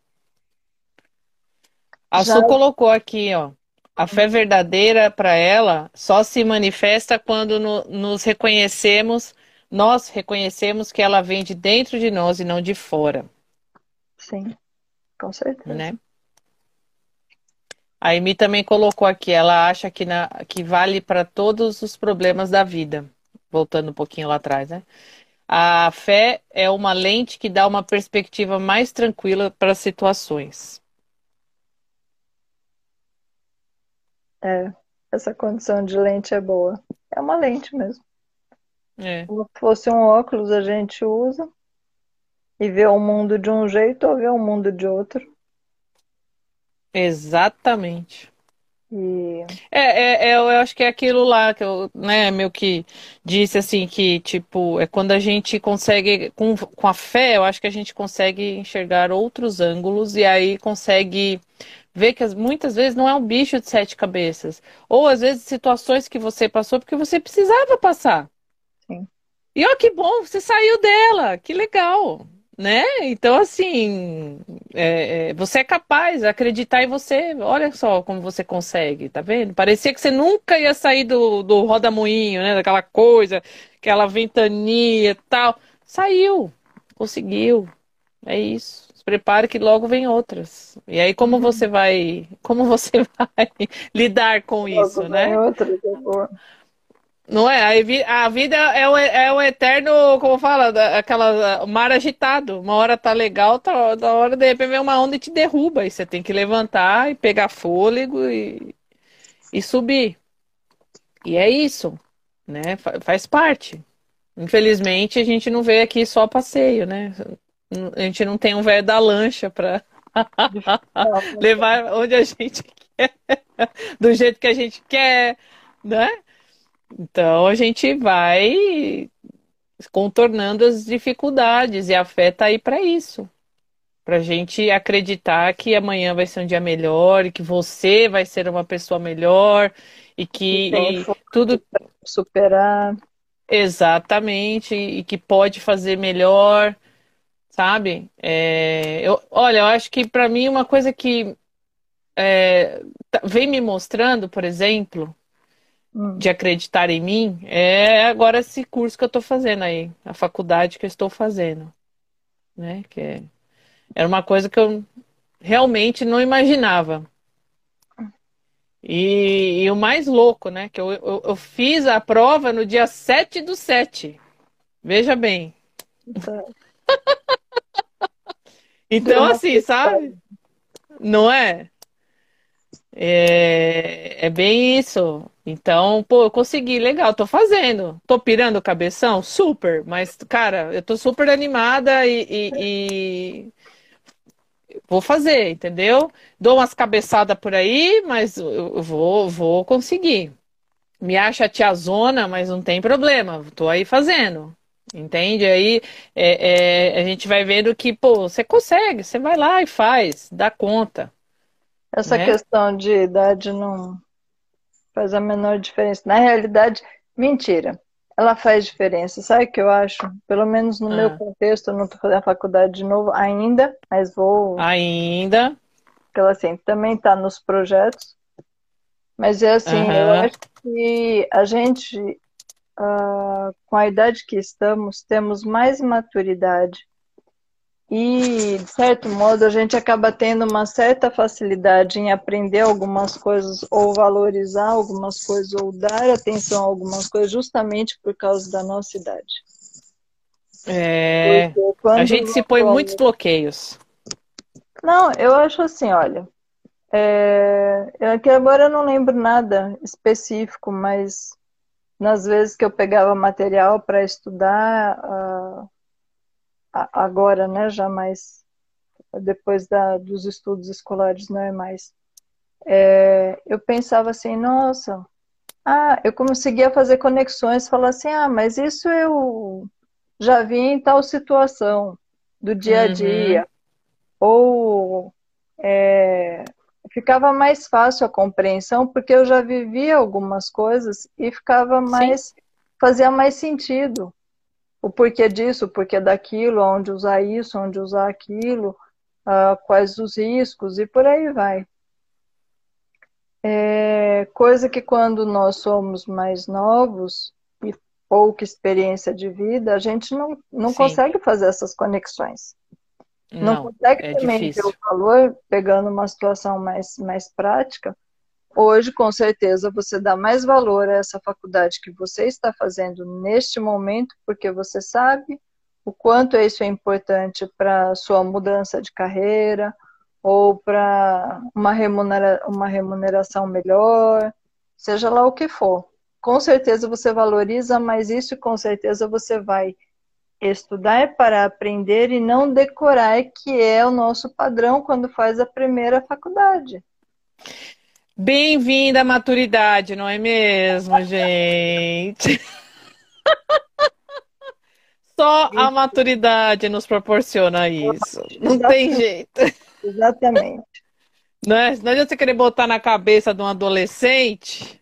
A Já... Su colocou aqui, ó. A fé verdadeira para ela só se manifesta quando no, nos reconhecemos nós reconhecemos que ela vem de dentro de nós e não de fora. Sim, com certeza. Né? A Amy também colocou aqui, ela acha que, na, que vale para todos os problemas da vida. Voltando um pouquinho lá atrás, né? A fé é uma lente que dá uma perspectiva mais tranquila para as situações. É, essa condição de lente é boa. É uma lente mesmo. É. Se fosse um óculos, a gente usa e vê o mundo de um jeito ou vê o mundo de outro. Exatamente. E... É, é, é, eu acho que é aquilo lá que eu, né, meu que disse assim que, tipo, é quando a gente consegue, com, com a fé, eu acho que a gente consegue enxergar outros ângulos e aí consegue ver que muitas vezes não é um bicho de sete cabeças. Ou às vezes situações que você passou porque você precisava passar. E ó, que bom, você saiu dela, que legal, né? Então, assim, é, é, você é capaz de acreditar em você. Olha só como você consegue, tá vendo? Parecia que você nunca ia sair do, do roda-moinho, né? Daquela coisa, aquela ventania e tal. Saiu, conseguiu. É isso. Se prepare que logo vem outras. E aí, como uhum. você vai, como você vai lidar com logo isso, né? Outras, não é? A vida é o, é o eterno, como fala, aquela mar agitado. Uma hora tá legal, tá, da hora de repente vem uma onda e te derruba. E você tem que levantar e pegar fôlego e, e subir. E é isso, né? Faz parte. Infelizmente, a gente não veio aqui só passeio, né? A gente não tem um velho da lancha para levar onde a gente quer, do jeito que a gente quer, né? Então a gente vai contornando as dificuldades e a fé tá aí para isso. Pra gente acreditar que amanhã vai ser um dia melhor e que você vai ser uma pessoa melhor e que e tudo superar. Exatamente, e que pode fazer melhor, sabe? É, eu, olha, eu acho que para mim uma coisa que é, tá, vem me mostrando, por exemplo. De acreditar em mim, é agora esse curso que eu estou fazendo aí, a faculdade que eu estou fazendo, né? Que é, era uma coisa que eu realmente não imaginava. E, e, o mais louco, né? Que eu, eu, eu, fiz a prova no dia 7 do 7. Veja bem. então, assim, sabe? Não é? É? É bem isso. Então, pô, eu consegui, legal, tô fazendo. Tô pirando o cabeção? Super, mas, cara, eu tô super animada e, e, e vou fazer, entendeu? Dou umas cabeçadas por aí, mas eu vou, vou conseguir. Me acha tiazona, mas não tem problema, tô aí fazendo. Entende? Aí é, é, a gente vai vendo que, pô, você consegue, você vai lá e faz, dá conta. Essa né? questão de idade não faz a menor diferença. Na realidade, mentira ela faz diferença. Sabe o que eu acho? Pelo menos no ah. meu contexto, eu não estou fazendo a faculdade de novo ainda, mas vou. Ainda. Porque ela assim, também está nos projetos. Mas é assim, uhum. eu acho que a gente, uh, com a idade que estamos, temos mais maturidade e, de certo modo, a gente acaba tendo uma certa facilidade em aprender algumas coisas, ou valorizar algumas coisas, ou dar atenção a algumas coisas, justamente por causa da nossa idade. É. A gente se põe muitos bloqueios. Não, eu acho assim, olha. É, é que agora eu não lembro nada específico, mas nas vezes que eu pegava material para estudar. Uh, agora, né, já mais depois da, dos estudos escolares, não é mais. É, eu pensava assim, nossa, ah, eu conseguia fazer conexões, falar assim, ah, mas isso eu já vi em tal situação do dia a uhum. dia. Uhum. Ou é, ficava mais fácil a compreensão, porque eu já vivia algumas coisas e ficava mais, Sim. fazia mais sentido o porquê disso, o porquê daquilo, onde usar isso, onde usar aquilo, uh, quais os riscos e por aí vai. É coisa que quando nós somos mais novos e pouca experiência de vida, a gente não, não consegue fazer essas conexões. Não, não consegue é também difícil. ter o valor, pegando uma situação mais, mais prática, Hoje, com certeza, você dá mais valor a essa faculdade que você está fazendo neste momento, porque você sabe o quanto isso é importante para sua mudança de carreira ou para uma, remunera uma remuneração melhor, seja lá o que for. Com certeza você valoriza mais isso e com certeza você vai estudar para aprender e não decorar, que é o nosso padrão quando faz a primeira faculdade. Bem-vinda à maturidade, não é mesmo, gente? Só a maturidade nos proporciona isso. Não tem jeito. Exatamente. Não, é? não adianta você querer botar na cabeça de um adolescente,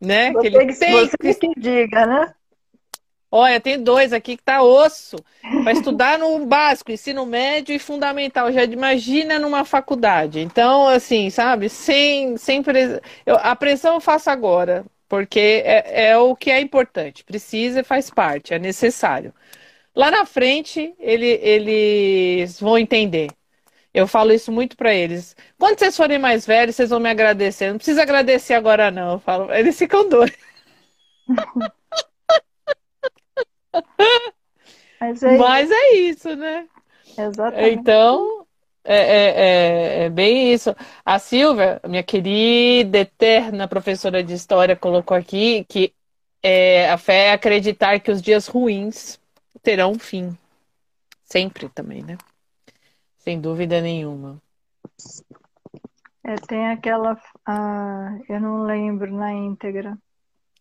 né? Você que ele tem você que... que diga, né? Olha, tem dois aqui que tá osso. Para estudar no básico, ensino médio e fundamental. Já imagina numa faculdade. Então, assim, sabe? Sem, sem pres... eu, a pressão eu faço agora, porque é, é, o que é importante. Precisa e faz parte, é necessário. Lá na frente, ele, eles vão entender. Eu falo isso muito para eles. Quando vocês forem mais velhos, vocês vão me agradecer. Não precisa agradecer agora, não. Eu falo, eles ficam doidos. Mas é, Mas é isso, né? Exatamente. Então, é, é, é, é, bem isso. A Silvia, minha querida, eterna professora de história, colocou aqui que é, a fé é acreditar que os dias ruins terão um fim. Sempre também, né? Sem dúvida nenhuma. É, tem aquela. Ah, eu não lembro na íntegra,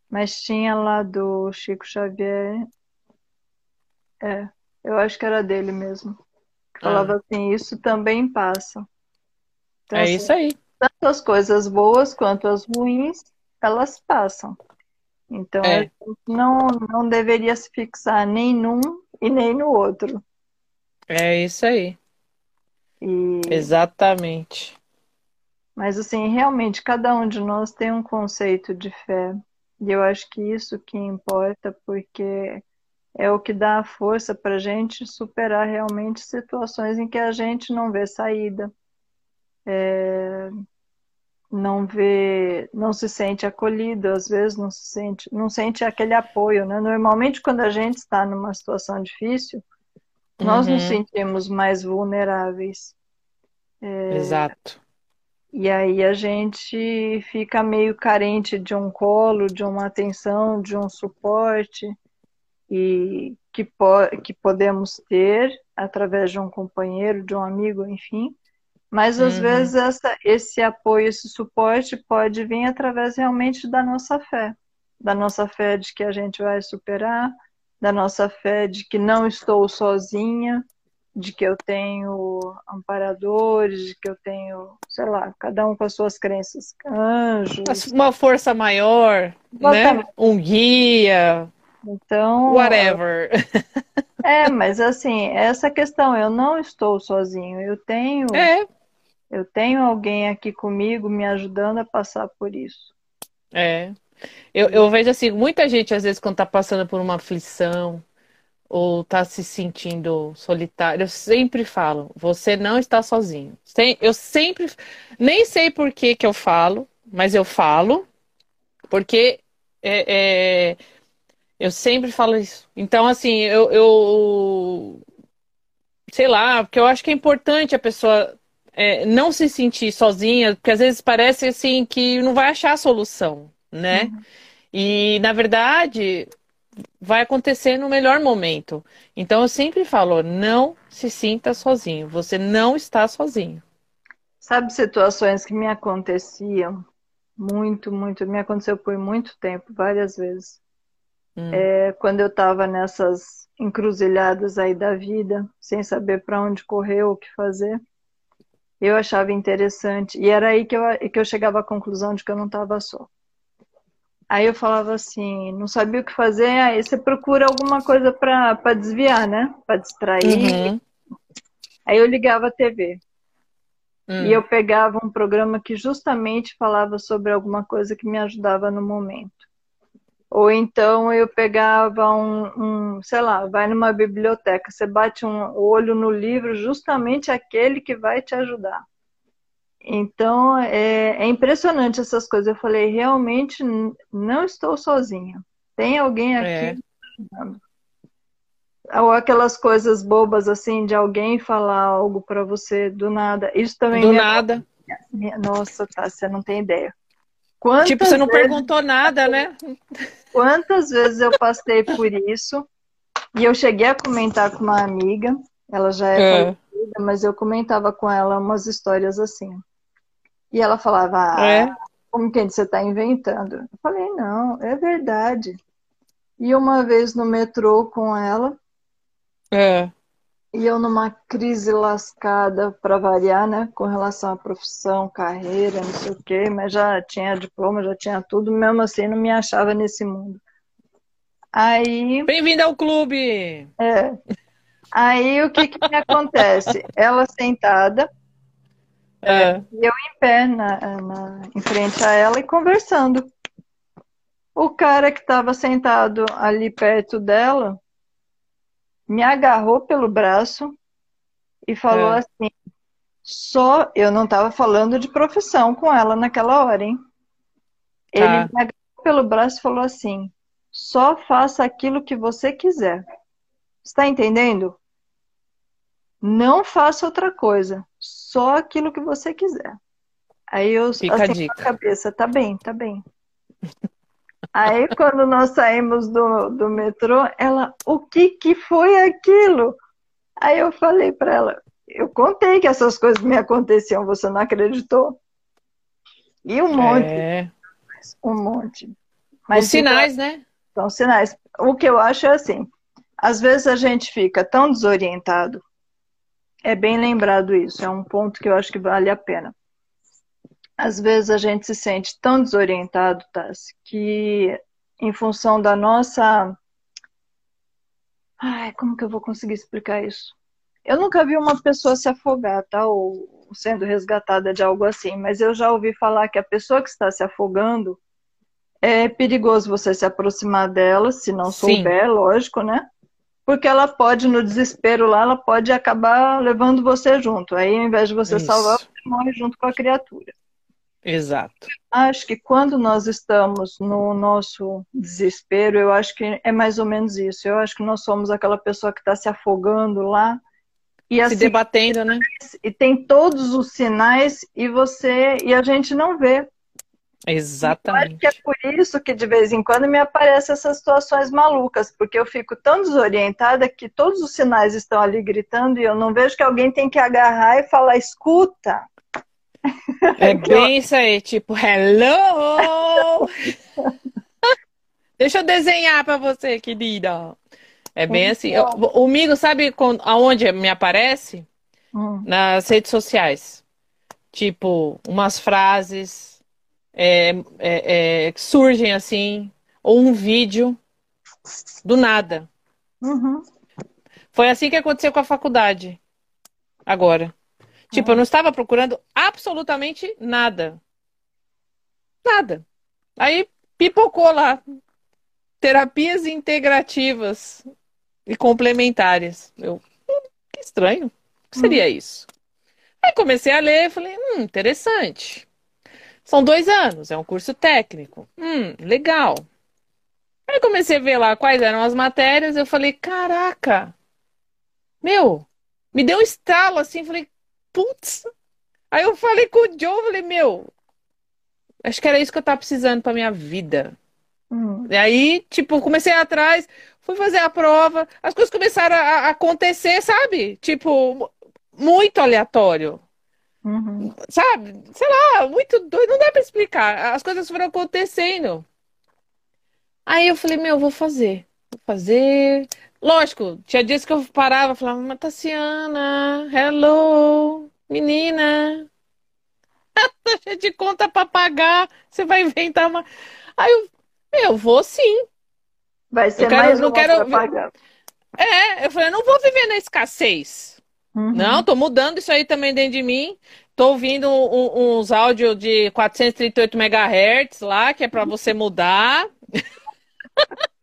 mas tinha lá do Chico Xavier. É, eu acho que era dele mesmo. Falava ah. assim: Isso também passa. Então, é assim, isso aí. Tanto as coisas boas quanto as ruins, elas passam. Então, é. não, não deveria se fixar nem num e nem no outro. É isso aí. E... Exatamente. Mas, assim, realmente, cada um de nós tem um conceito de fé. E eu acho que isso que importa, porque é o que dá a força para a gente superar realmente situações em que a gente não vê saída. É, não vê, não se sente acolhido, às vezes não se sente, não sente aquele apoio, né? Normalmente quando a gente está numa situação difícil, nós uhum. nos sentimos mais vulneráveis. É, Exato. E aí a gente fica meio carente de um colo, de uma atenção, de um suporte e que, po que podemos ter através de um companheiro, de um amigo, enfim. Mas às uhum. vezes essa, esse apoio, esse suporte pode vir através realmente da nossa fé, da nossa fé de que a gente vai superar, da nossa fé de que não estou sozinha, de que eu tenho amparadores, de que eu tenho, sei lá, cada um com as suas crenças, anjos. Uma força maior, né? Um guia. Então. Whatever. É, mas assim, essa questão, eu não estou sozinho, eu tenho. É. Eu tenho alguém aqui comigo me ajudando a passar por isso. É. Eu, eu vejo assim, muita gente, às vezes, quando tá passando por uma aflição, ou está se sentindo solitário, eu sempre falo, você não está sozinho. Eu sempre, nem sei por que, que eu falo, mas eu falo, porque é, é, eu sempre falo isso. Então, assim, eu, eu, sei lá, porque eu acho que é importante a pessoa é, não se sentir sozinha, porque às vezes parece assim que não vai achar a solução, né? Uhum. E na verdade, vai acontecer no melhor momento. Então eu sempre falo, não se sinta sozinho, você não está sozinho. Sabe situações que me aconteciam muito, muito, me aconteceu por muito tempo, várias vezes. Hum. É, quando eu estava nessas encruzilhadas aí da vida, sem saber para onde correr ou o que fazer, eu achava interessante. E era aí que eu, que eu chegava à conclusão de que eu não estava só. Aí eu falava assim, não sabia o que fazer, aí você procura alguma coisa para desviar, né? Para distrair. Uhum. Aí eu ligava a TV. Hum. E eu pegava um programa que justamente falava sobre alguma coisa que me ajudava no momento. Ou então eu pegava um, um sei lá, vai numa biblioteca, você bate um olho no livro, justamente aquele que vai te ajudar. Então, é, é, impressionante essas coisas. Eu falei, realmente não estou sozinha. Tem alguém aqui é. Ou aquelas coisas bobas assim de alguém falar algo para você do nada. Isso também Do nada. Nossa, tá, você não tem ideia. Quantas tipo, você não vezes... perguntou nada, né? Quantas vezes eu passei por isso e eu cheguei a comentar com uma amiga, ela já é, é. Conhecida, mas eu comentava com ela umas histórias assim. E ela falava, ah, é? como que você está inventando? Eu falei, não, é verdade. E uma vez no metrô com ela, é. E eu numa crise lascada, para variar, né, com relação à profissão, carreira, não sei o quê, mas já tinha diploma, já tinha tudo, mesmo assim não me achava nesse mundo. Aí. Bem-vinda ao clube! É. Aí o que, que me acontece? Ela sentada, é. E eu em pé na, na, em frente a ela e conversando. O cara que estava sentado ali perto dela me agarrou pelo braço e falou é. assim: só eu não estava falando de profissão com ela naquela hora, hein? Ele tá. me agarrou pelo braço e falou assim: só faça aquilo que você quiser. Está entendendo? Não faça outra coisa, só aquilo que você quiser. Aí eu Fica assim, a, dica. a cabeça, tá bem, tá bem. Aí, quando nós saímos do, do metrô, ela, o que que foi aquilo? Aí eu falei para ela, eu contei que essas coisas me aconteciam, você não acreditou? E um monte. É... Um monte. Mas Os sinais, né? São sinais. O que eu acho é assim, às vezes a gente fica tão desorientado, é bem lembrado isso, é um ponto que eu acho que vale a pena. Às vezes a gente se sente tão desorientado, Tassi, que em função da nossa. Ai, como que eu vou conseguir explicar isso? Eu nunca vi uma pessoa se afogar, tá? Ou sendo resgatada de algo assim, mas eu já ouvi falar que a pessoa que está se afogando é perigoso você se aproximar dela, se não souber, Sim. lógico, né? Porque ela pode, no desespero lá, ela pode acabar levando você junto. Aí, ao invés de você Isso. salvar, você morre junto com a criatura. Exato. Acho que quando nós estamos no nosso desespero, eu acho que é mais ou menos isso. Eu acho que nós somos aquela pessoa que está se afogando lá e assim, se debatendo, né? E tem todos os sinais e você e a gente não vê. Exatamente. Eu acho que é por isso que de vez em quando me aparecem essas situações malucas, porque eu fico tão desorientada que todos os sinais estão ali gritando e eu não vejo que alguém tem que agarrar e falar: escuta, é bem isso aí, tipo, hello! Deixa eu desenhar para você, querida. É bem assim. Eu, o Migo, sabe aonde me aparece? Hum. Nas redes sociais. Tipo, umas frases é, é, é, que surgem assim, ou um vídeo do nada. Uhum. Foi assim que aconteceu com a faculdade. Agora. Tipo, eu não estava procurando absolutamente nada. Nada. Aí pipocou lá. Terapias integrativas e complementares. Eu, hum, que estranho. O que seria hum. isso? Aí comecei a ler falei, hum, interessante. São dois anos, é um curso técnico. Hum, legal. Aí comecei a ver lá quais eram as matérias, eu falei, caraca, meu, me deu um estalo assim, falei, putz. Aí eu falei com o Joe, falei, meu, acho que era isso que eu tava precisando pra minha vida. Hum. E aí, tipo, comecei atrás, fui fazer a prova, as coisas começaram a, a acontecer, sabe? Tipo, muito aleatório. Uhum. Sabe? Sei lá, muito doido, não dá pra explicar. As coisas foram acontecendo. Aí eu falei, meu, vou fazer. Vou fazer. Lógico, tinha dias que eu parava e falava, mas Tassiana, hello, menina. Tá cheia de conta pra pagar, você vai inventar uma. Aí eu, eu vou sim. Vai ser eu quero, mais não quero... pagar. É, eu falei, eu não vou viver na escassez. Uhum. Não, tô mudando isso aí também dentro de mim. Tô ouvindo um, uns áudios de 438 MHz lá, que é para você mudar.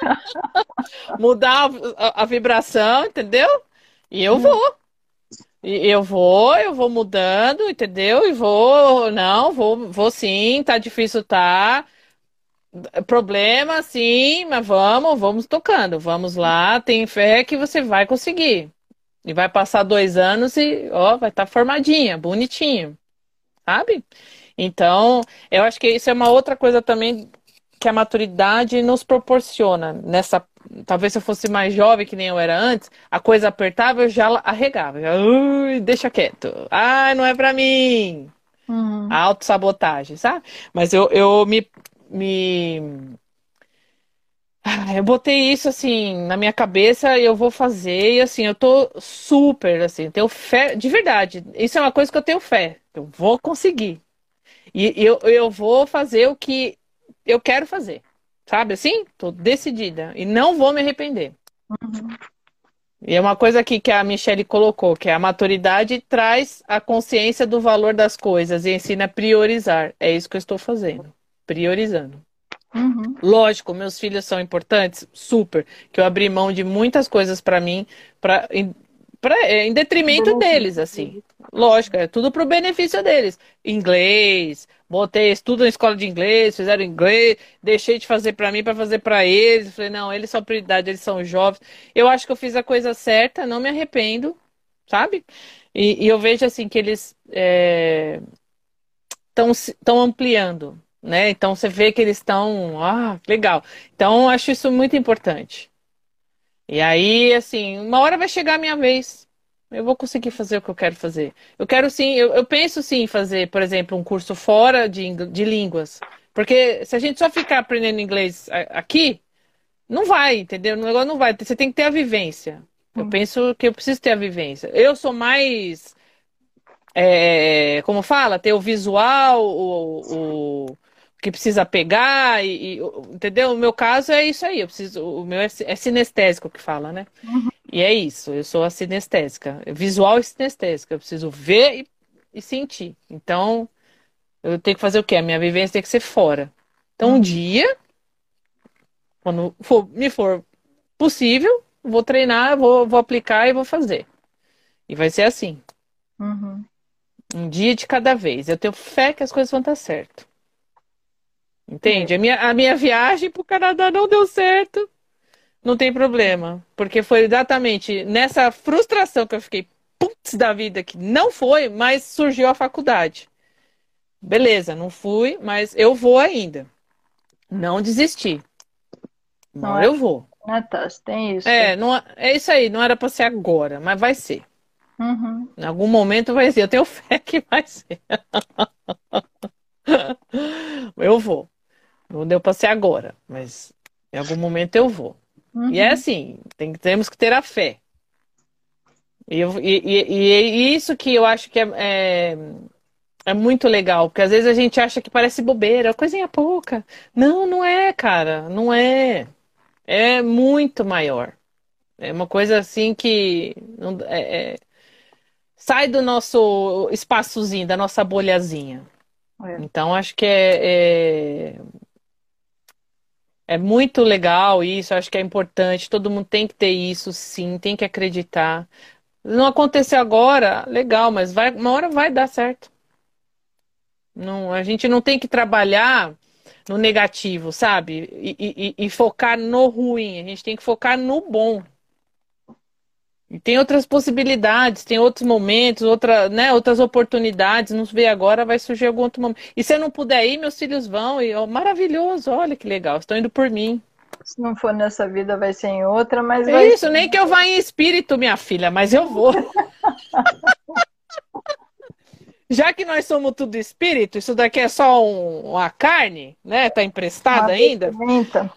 mudar a, a, vibração, entendeu? E eu vou. E eu vou, eu vou mudando, entendeu? E vou, não, vou, vou sim, tá difícil, tá. Problema, sim, mas vamos, vamos tocando, vamos lá, tem fé que você vai conseguir. E vai passar dois anos e, ó, vai estar tá formadinha, bonitinho, sabe? Então, eu acho que isso é uma outra coisa também que a maturidade nos proporciona. Nessa talvez se eu fosse mais jovem que nem eu era antes a coisa apertava eu já arregava. Já, Ui, deixa quieto. Ah não é para mim. Uhum. a autossabotagem sabe? Mas eu, eu me, me ah, eu botei isso assim na minha cabeça e eu vou fazer e assim eu tô super assim tenho fé de verdade isso é uma coisa que eu tenho fé eu vou conseguir. E eu, eu vou fazer o que eu quero fazer. Sabe assim? Tô decidida. E não vou me arrepender. Uhum. E é uma coisa aqui que a Michelle colocou, que é a maturidade traz a consciência do valor das coisas e ensina a priorizar. É isso que eu estou fazendo. Priorizando. Uhum. Lógico, meus filhos são importantes, super. Que eu abri mão de muitas coisas para mim, para pra, é, em detrimento deles, assim. Lógico, é tudo pro benefício deles. Inglês, botei estudo na escola de inglês, fizeram inglês, deixei de fazer para mim para fazer para eles. Falei, não, eles são prioridade, eles são jovens. Eu acho que eu fiz a coisa certa, não me arrependo, sabe? E, e eu vejo assim que eles estão é, ampliando né? Então você vê que eles estão, ah, legal. Então acho isso muito importante. E aí, assim, uma hora vai chegar a minha vez. Eu vou conseguir fazer o que eu quero fazer. Eu quero sim, eu, eu penso sim em fazer, por exemplo, um curso fora de, de línguas. Porque se a gente só ficar aprendendo inglês aqui, não vai, entendeu? O negócio não vai. Você tem que ter a vivência. Eu hum. penso que eu preciso ter a vivência. Eu sou mais. É, como fala? Ter o visual, o, o que precisa pegar, e, e, entendeu? O meu caso é isso aí. Eu preciso, o meu é, é sinestésico que fala, né? Uhum. E é isso. Eu sou a sinestésica. Visual e sinestésica. Eu preciso ver e, e sentir. Então, eu tenho que fazer o quê? A minha vivência tem que ser fora. Então, um uhum. dia, quando for, me for possível, vou treinar, vou, vou aplicar e vou fazer. E vai ser assim. Uhum. Um dia de cada vez. Eu tenho fé que as coisas vão estar certo. Entende? É. A, minha, a minha viagem para o Canadá não deu certo. Não tem problema. Porque foi exatamente nessa frustração que eu fiquei, putz da vida, que não foi, mas surgiu a faculdade. Beleza, não fui, mas eu vou ainda. Não desisti. Não, não é, eu vou. Natas, tem isso. É, não, é isso aí, não era para ser agora, mas vai ser. Uhum. Em algum momento vai ser. Eu tenho fé que vai ser. eu vou. Não deu para ser agora, mas em algum momento eu vou. Uhum. E é assim, tem, temos que ter a fé. E, e, e, e, isso que eu acho que é, é, é, muito legal, porque às vezes a gente acha que parece bobeira, coisinha pouca. Não, não é, cara, não é. É muito maior. É uma coisa assim que não, é, é, sai do nosso espaçozinho, da nossa bolhazinha. É. Então acho que é, é muito legal isso, acho que é importante, todo mundo tem que ter isso, sim, tem que acreditar. Não aconteceu agora, legal, mas vai, uma hora vai dar certo. Não, a gente não tem que trabalhar no negativo, sabe? E, e, e focar no ruim, a gente tem que focar no bom. E tem outras possibilidades, tem outros momentos, outra, né, outras oportunidades. Não vê agora, vai surgir algum outro momento. E se eu não puder ir, meus filhos vão. E oh, maravilhoso, olha que legal, estão indo por mim. Se não for nessa vida, vai ser em outra, mas vai... Isso, nem que eu vá em espírito, minha filha, mas eu vou. Já que nós somos tudo espírito, isso daqui é só um, uma carne, né? Tá emprestada ainda. Pimenta.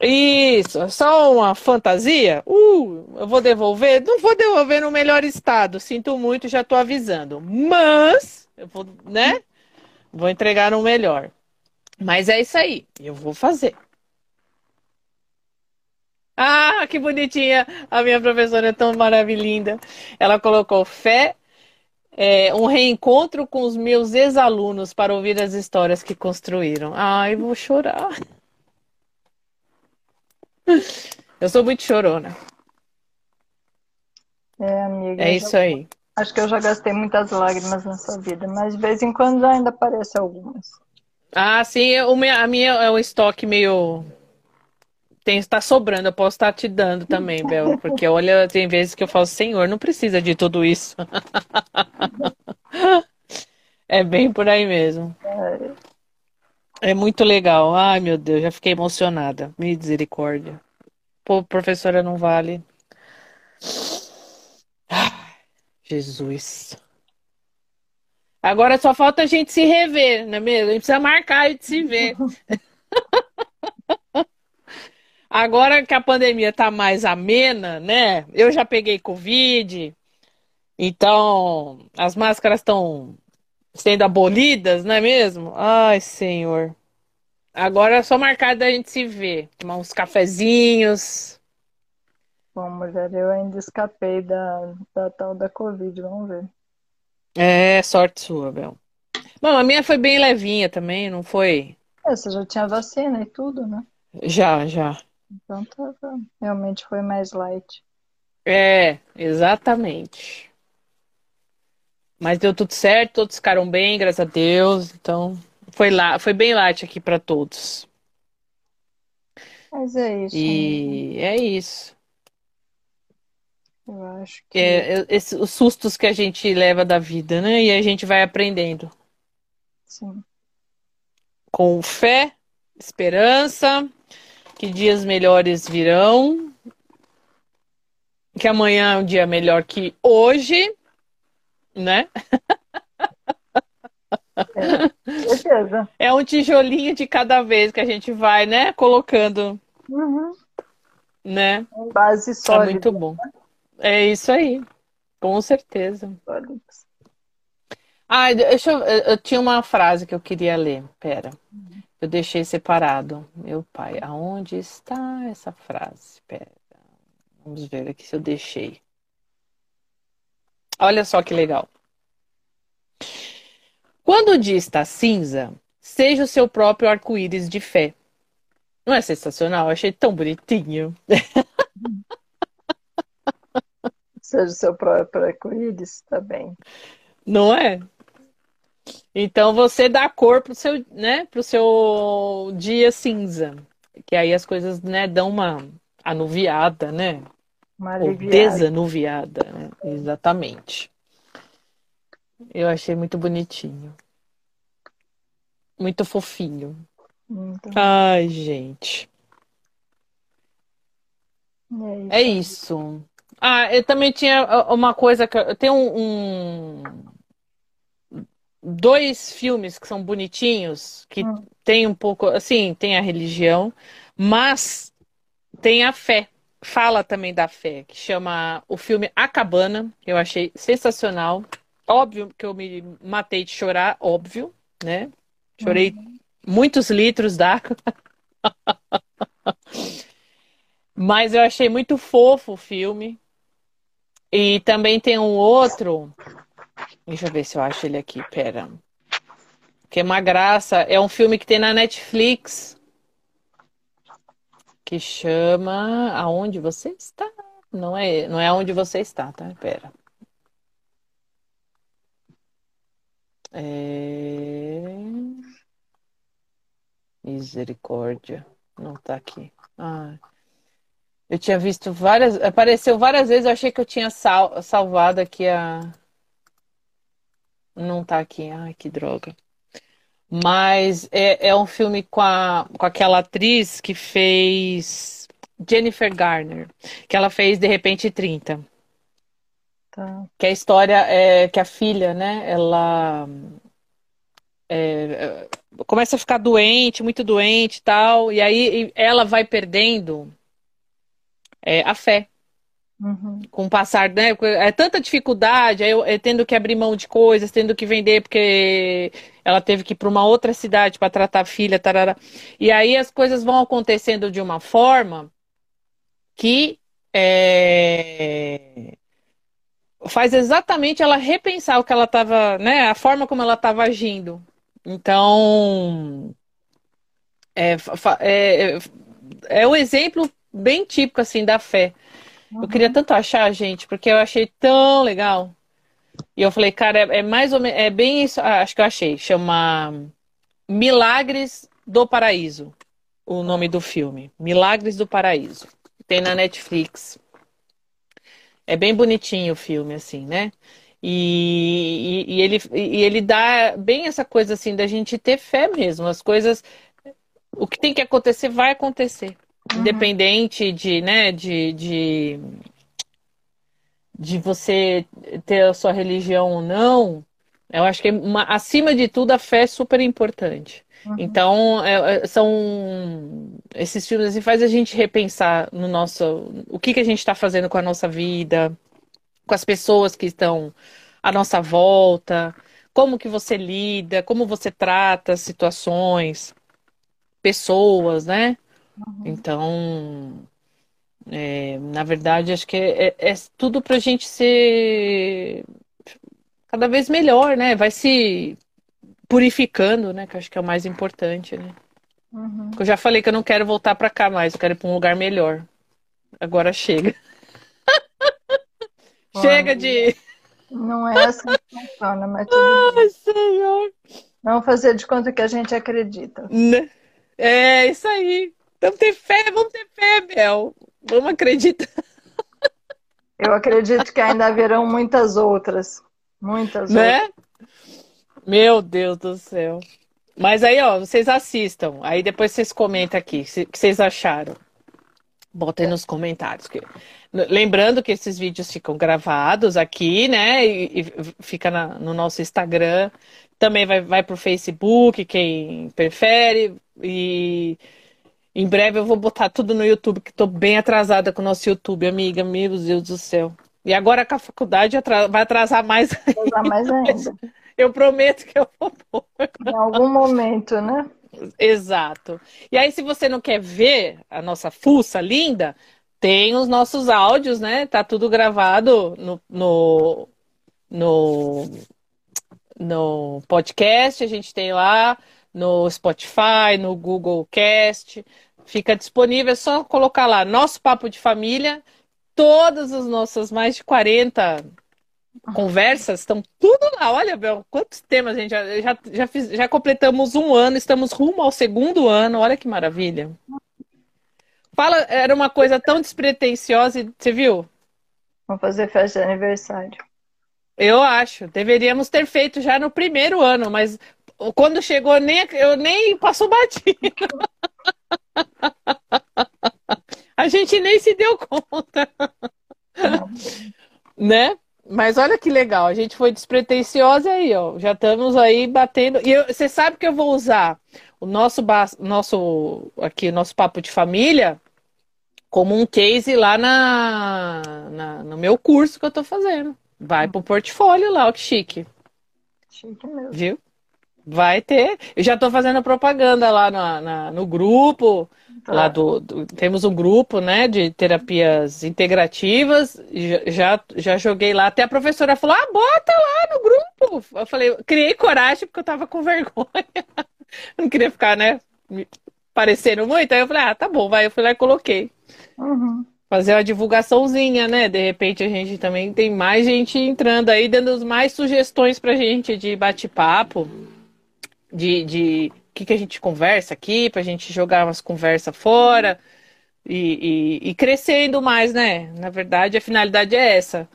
Isso, só uma fantasia? Uh, eu vou devolver? Não vou devolver no melhor estado, sinto muito, já estou avisando. Mas, eu vou, né? Vou entregar no melhor. Mas é isso aí, eu vou fazer. Ah, que bonitinha! A minha professora é tão maravilhosa. Ela colocou fé, é, um reencontro com os meus ex-alunos para ouvir as histórias que construíram. Ai, vou chorar. Eu sou muito chorona. É, amiga. É isso já... aí. Acho que eu já gastei muitas lágrimas nessa vida, mas de vez em quando ainda aparecem algumas. Ah, sim, o a minha é um estoque meio. Tem, está sobrando, eu posso estar te dando também, Bel. Porque olha, tem vezes que eu falo, Senhor, não precisa de tudo isso. é bem por aí mesmo. É. É muito legal. Ai, meu Deus, já fiquei emocionada. Misericórdia. Pô, professora, não vale. Jesus. Agora só falta a gente se rever, não é mesmo? A gente precisa marcar e se ver. Agora que a pandemia tá mais amena, né? Eu já peguei Covid, então as máscaras estão sendo abolidas, não é mesmo? Ai, senhor. Agora é só marcar da gente se ver. Tomar uns cafezinhos. Bom, mulher, eu ainda escapei da, da tal da Covid, vamos ver. É, sorte sua, Bel. Bom, a minha foi bem levinha também, não foi? É, você já tinha vacina e tudo, né? Já, já. Então tá, realmente foi mais light. É, exatamente. Mas deu tudo certo, todos ficaram bem, graças a Deus. Então, foi lá, foi bem light aqui para todos. Mas é isso. E é isso. Eu acho que. É, é, esse, os sustos que a gente leva da vida, né? E a gente vai aprendendo. Sim. com fé, esperança, que dias melhores virão, que amanhã é um dia melhor que hoje, né? É, certeza. É um tijolinho de cada vez que a gente vai, né? Colocando. Uhum. Né? Base sólida. É muito bom. É isso aí. Com certeza. Ah, deixa eu, eu tinha uma frase que eu queria ler. Pera. Eu deixei separado. Meu pai, aonde está essa frase? Pera. Vamos ver aqui se eu deixei. Olha só que legal. Quando o dia está cinza, seja o seu próprio arco-íris de fé. Não é sensacional? Eu achei tão bonitinho. Seja o seu próprio arco-íris, bem. Não é? Então você dá cor pro seu, né, pro seu dia cinza. Que aí as coisas, né, dão uma anuviada, né? Uma Ou desanuviada, né? exatamente. Eu achei muito bonitinho. Muito fofinho. Ai, gente. É isso. É isso. Ah, eu também tinha uma coisa que eu tenho um, um dois filmes que são bonitinhos, que hum. tem um pouco, assim, tem a religião, mas tem a fé. Fala também da fé, que chama o filme A Cabana, eu achei sensacional. Óbvio que eu me matei de chorar, óbvio, né? Chorei uhum. muitos litros d'água. Mas eu achei muito fofo o filme. E também tem um outro. Deixa eu ver se eu acho ele aqui, pera. Que é uma graça. É um filme que tem na Netflix. Que chama Aonde Você Está. Não é, não é aonde você está, tá? Pera. É... Misericórdia. Não tá aqui. Ah. Eu tinha visto várias. Apareceu várias vezes, eu achei que eu tinha sal, salvado aqui a. Não tá aqui. Ai, que droga. Mas é, é um filme com, a, com aquela atriz que fez Jennifer Garner, que ela fez De Repente 30. Tá. Que a história é que a filha, né, ela é, começa a ficar doente, muito doente e tal, e aí ela vai perdendo é, a fé. Uhum. Com o passar, né? É tanta dificuldade, aí eu, tendo que abrir mão de coisas, tendo que vender, porque ela teve que ir para uma outra cidade para tratar a filha, tarara. E aí as coisas vão acontecendo de uma forma que é, faz exatamente ela repensar o que ela estava, né, a forma como ela estava agindo. Então, é, é, é o exemplo bem típico assim da fé. Uhum. Eu queria tanto achar, gente, porque eu achei tão legal. E eu falei, cara, é, é mais ou menos, é bem isso, ah, acho que eu achei, chama Milagres do Paraíso, o nome do filme. Milagres do Paraíso. Tem na Netflix. É bem bonitinho o filme, assim, né? E, e, e, ele, e ele dá bem essa coisa assim da gente ter fé mesmo. As coisas. O que tem que acontecer vai acontecer. Uhum. Independente de, né, de, de, de você ter a sua religião ou não. Eu acho que uma, acima de tudo a fé é super importante. Uhum. Então, é, é são esses filmes assim, faz a gente repensar no nosso o que, que a gente está fazendo com a nossa vida, com as pessoas que estão à nossa volta, como que você lida, como você trata situações, pessoas, né? Uhum. Então, é, na verdade, acho que é, é, é tudo para a gente ser cada vez melhor, né? Vai se purificando, né? Que acho que é o mais importante, né? Uhum. Eu já falei que eu não quero voltar para cá mais, eu quero ir para um lugar melhor. Agora chega. chega de. Não é assim que funciona, mas tudo Ai, Senhor. Vamos fazer de conta que a gente acredita. Né? É isso aí. Vamos ter fé, vamos ter fé, Bel. Vamos acreditar. Eu acredito que ainda haverão muitas outras. Muitas né? outras. Meu Deus do céu. Mas aí, ó, vocês assistam. Aí depois vocês comentam aqui o que vocês acharam. Botem nos comentários. Lembrando que esses vídeos ficam gravados aqui, né? E, e fica na, no nosso Instagram. Também vai, vai para o Facebook, quem prefere. E em breve eu vou botar tudo no YouTube, que estou bem atrasada com o nosso YouTube, amiga. Meu Deus do céu. E agora com a faculdade vai atrasar mais ainda. Atrasar mais ainda. Eu prometo que eu vou pôr. Em algum momento, né? Exato. E aí, se você não quer ver a nossa fuça linda, tem os nossos áudios, né? Tá tudo gravado no, no, no, no podcast, a gente tem lá no Spotify, no Google Cast. Fica disponível, é só colocar lá nosso papo de família. Todas as nossas mais de 40 conversas estão tudo lá. Olha, Bel, quantos temas a gente já, já, já, fiz, já completamos um ano, estamos rumo ao segundo ano. Olha que maravilha. Fala, era uma coisa tão despretensiosa, você viu? Vamos fazer festa de aniversário. Eu acho. Deveríamos ter feito já no primeiro ano, mas quando chegou, nem, eu nem passou batido. A gente nem se deu conta. né? Mas olha que legal, a gente foi despretensiosa aí, ó. Já estamos aí batendo. E você sabe que eu vou usar o nosso nosso aqui, nosso papo de família como um case lá na, na no meu curso que eu estou fazendo. Vai pro portfólio lá, ó, que chique. Chique mesmo. Viu? Vai ter. Eu já estou fazendo propaganda lá na, na no grupo. Lá do, do, temos um grupo, né, de terapias integrativas. Já, já joguei lá. Até a professora falou: "Ah, bota lá no grupo". Eu falei, criei coragem porque eu tava com vergonha. Não queria ficar, né, parecendo muito. Aí eu falei: "Ah, tá bom, vai". Eu fui lá e coloquei. Uhum. Fazer uma divulgaçãozinha, né? De repente a gente também tem mais gente entrando aí, dando mais sugestões pra gente de bate-papo, de, de que, que a gente conversa aqui, para a gente jogar umas conversas fora e, e, e, crescendo mais, né? Na verdade, a finalidade é essa.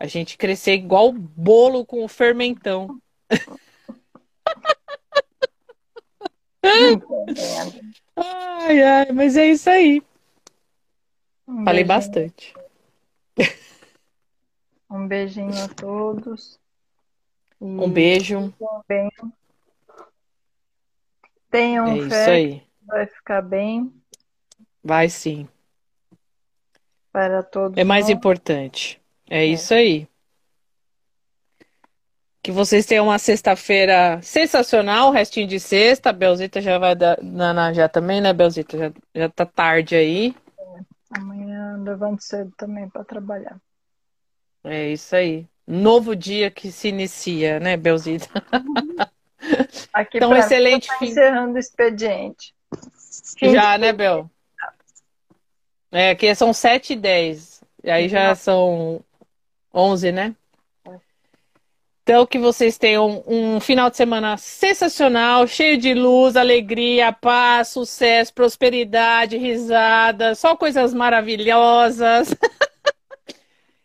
A gente crescer igual bolo com o fermentão. ai, ai, mas é isso aí. Um Falei beijinho. bastante. Um beijinho a todos. Um beijo. Bem. Tenham é fé, vai ficar bem. Vai sim. Para todos. É mais nós. importante. É, é isso aí. Que vocês tenham uma sexta-feira sensacional, restinho de sexta. A Belzita já vai dar. Nana já também, né, Belzita? Já, já tá tarde aí. É. Amanhã levanto cedo também para trabalhar. É isso aí. Novo dia que se inicia, né, Belzita? Uhum. Aqui então, excelente tá fim. encerrando o expediente. Fim já, né, Bel? É, aqui são 7 e 10. E aí já são 11, né? Então, que vocês tenham um final de semana sensacional, cheio de luz, alegria, paz, sucesso, prosperidade, risada, só coisas maravilhosas.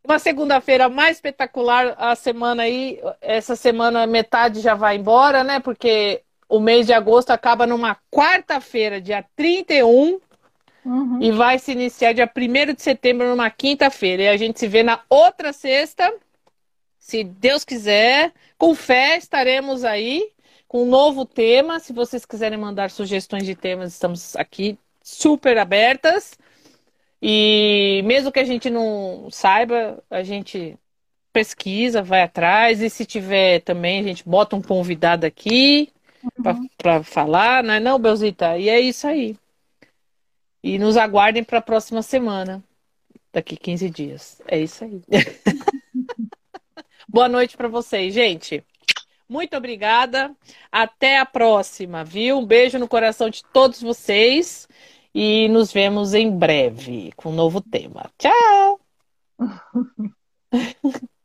Uma segunda-feira mais espetacular, a semana aí, essa semana metade já vai embora, né? Porque o mês de agosto acaba numa quarta-feira, dia 31, uhum. e vai se iniciar dia 1 de setembro, numa quinta-feira. E a gente se vê na outra sexta, se Deus quiser. Com fé, estaremos aí com um novo tema. Se vocês quiserem mandar sugestões de temas, estamos aqui super abertas. E mesmo que a gente não saiba, a gente pesquisa, vai atrás, e se tiver também, a gente bota um convidado aqui uhum. para falar, não é não, Belzita? E é isso aí. E nos aguardem para a próxima semana, daqui 15 dias. É isso aí. Boa noite para vocês, gente. Muito obrigada. Até a próxima, viu? Um beijo no coração de todos vocês e nos vemos em breve com um novo tema. Tchau!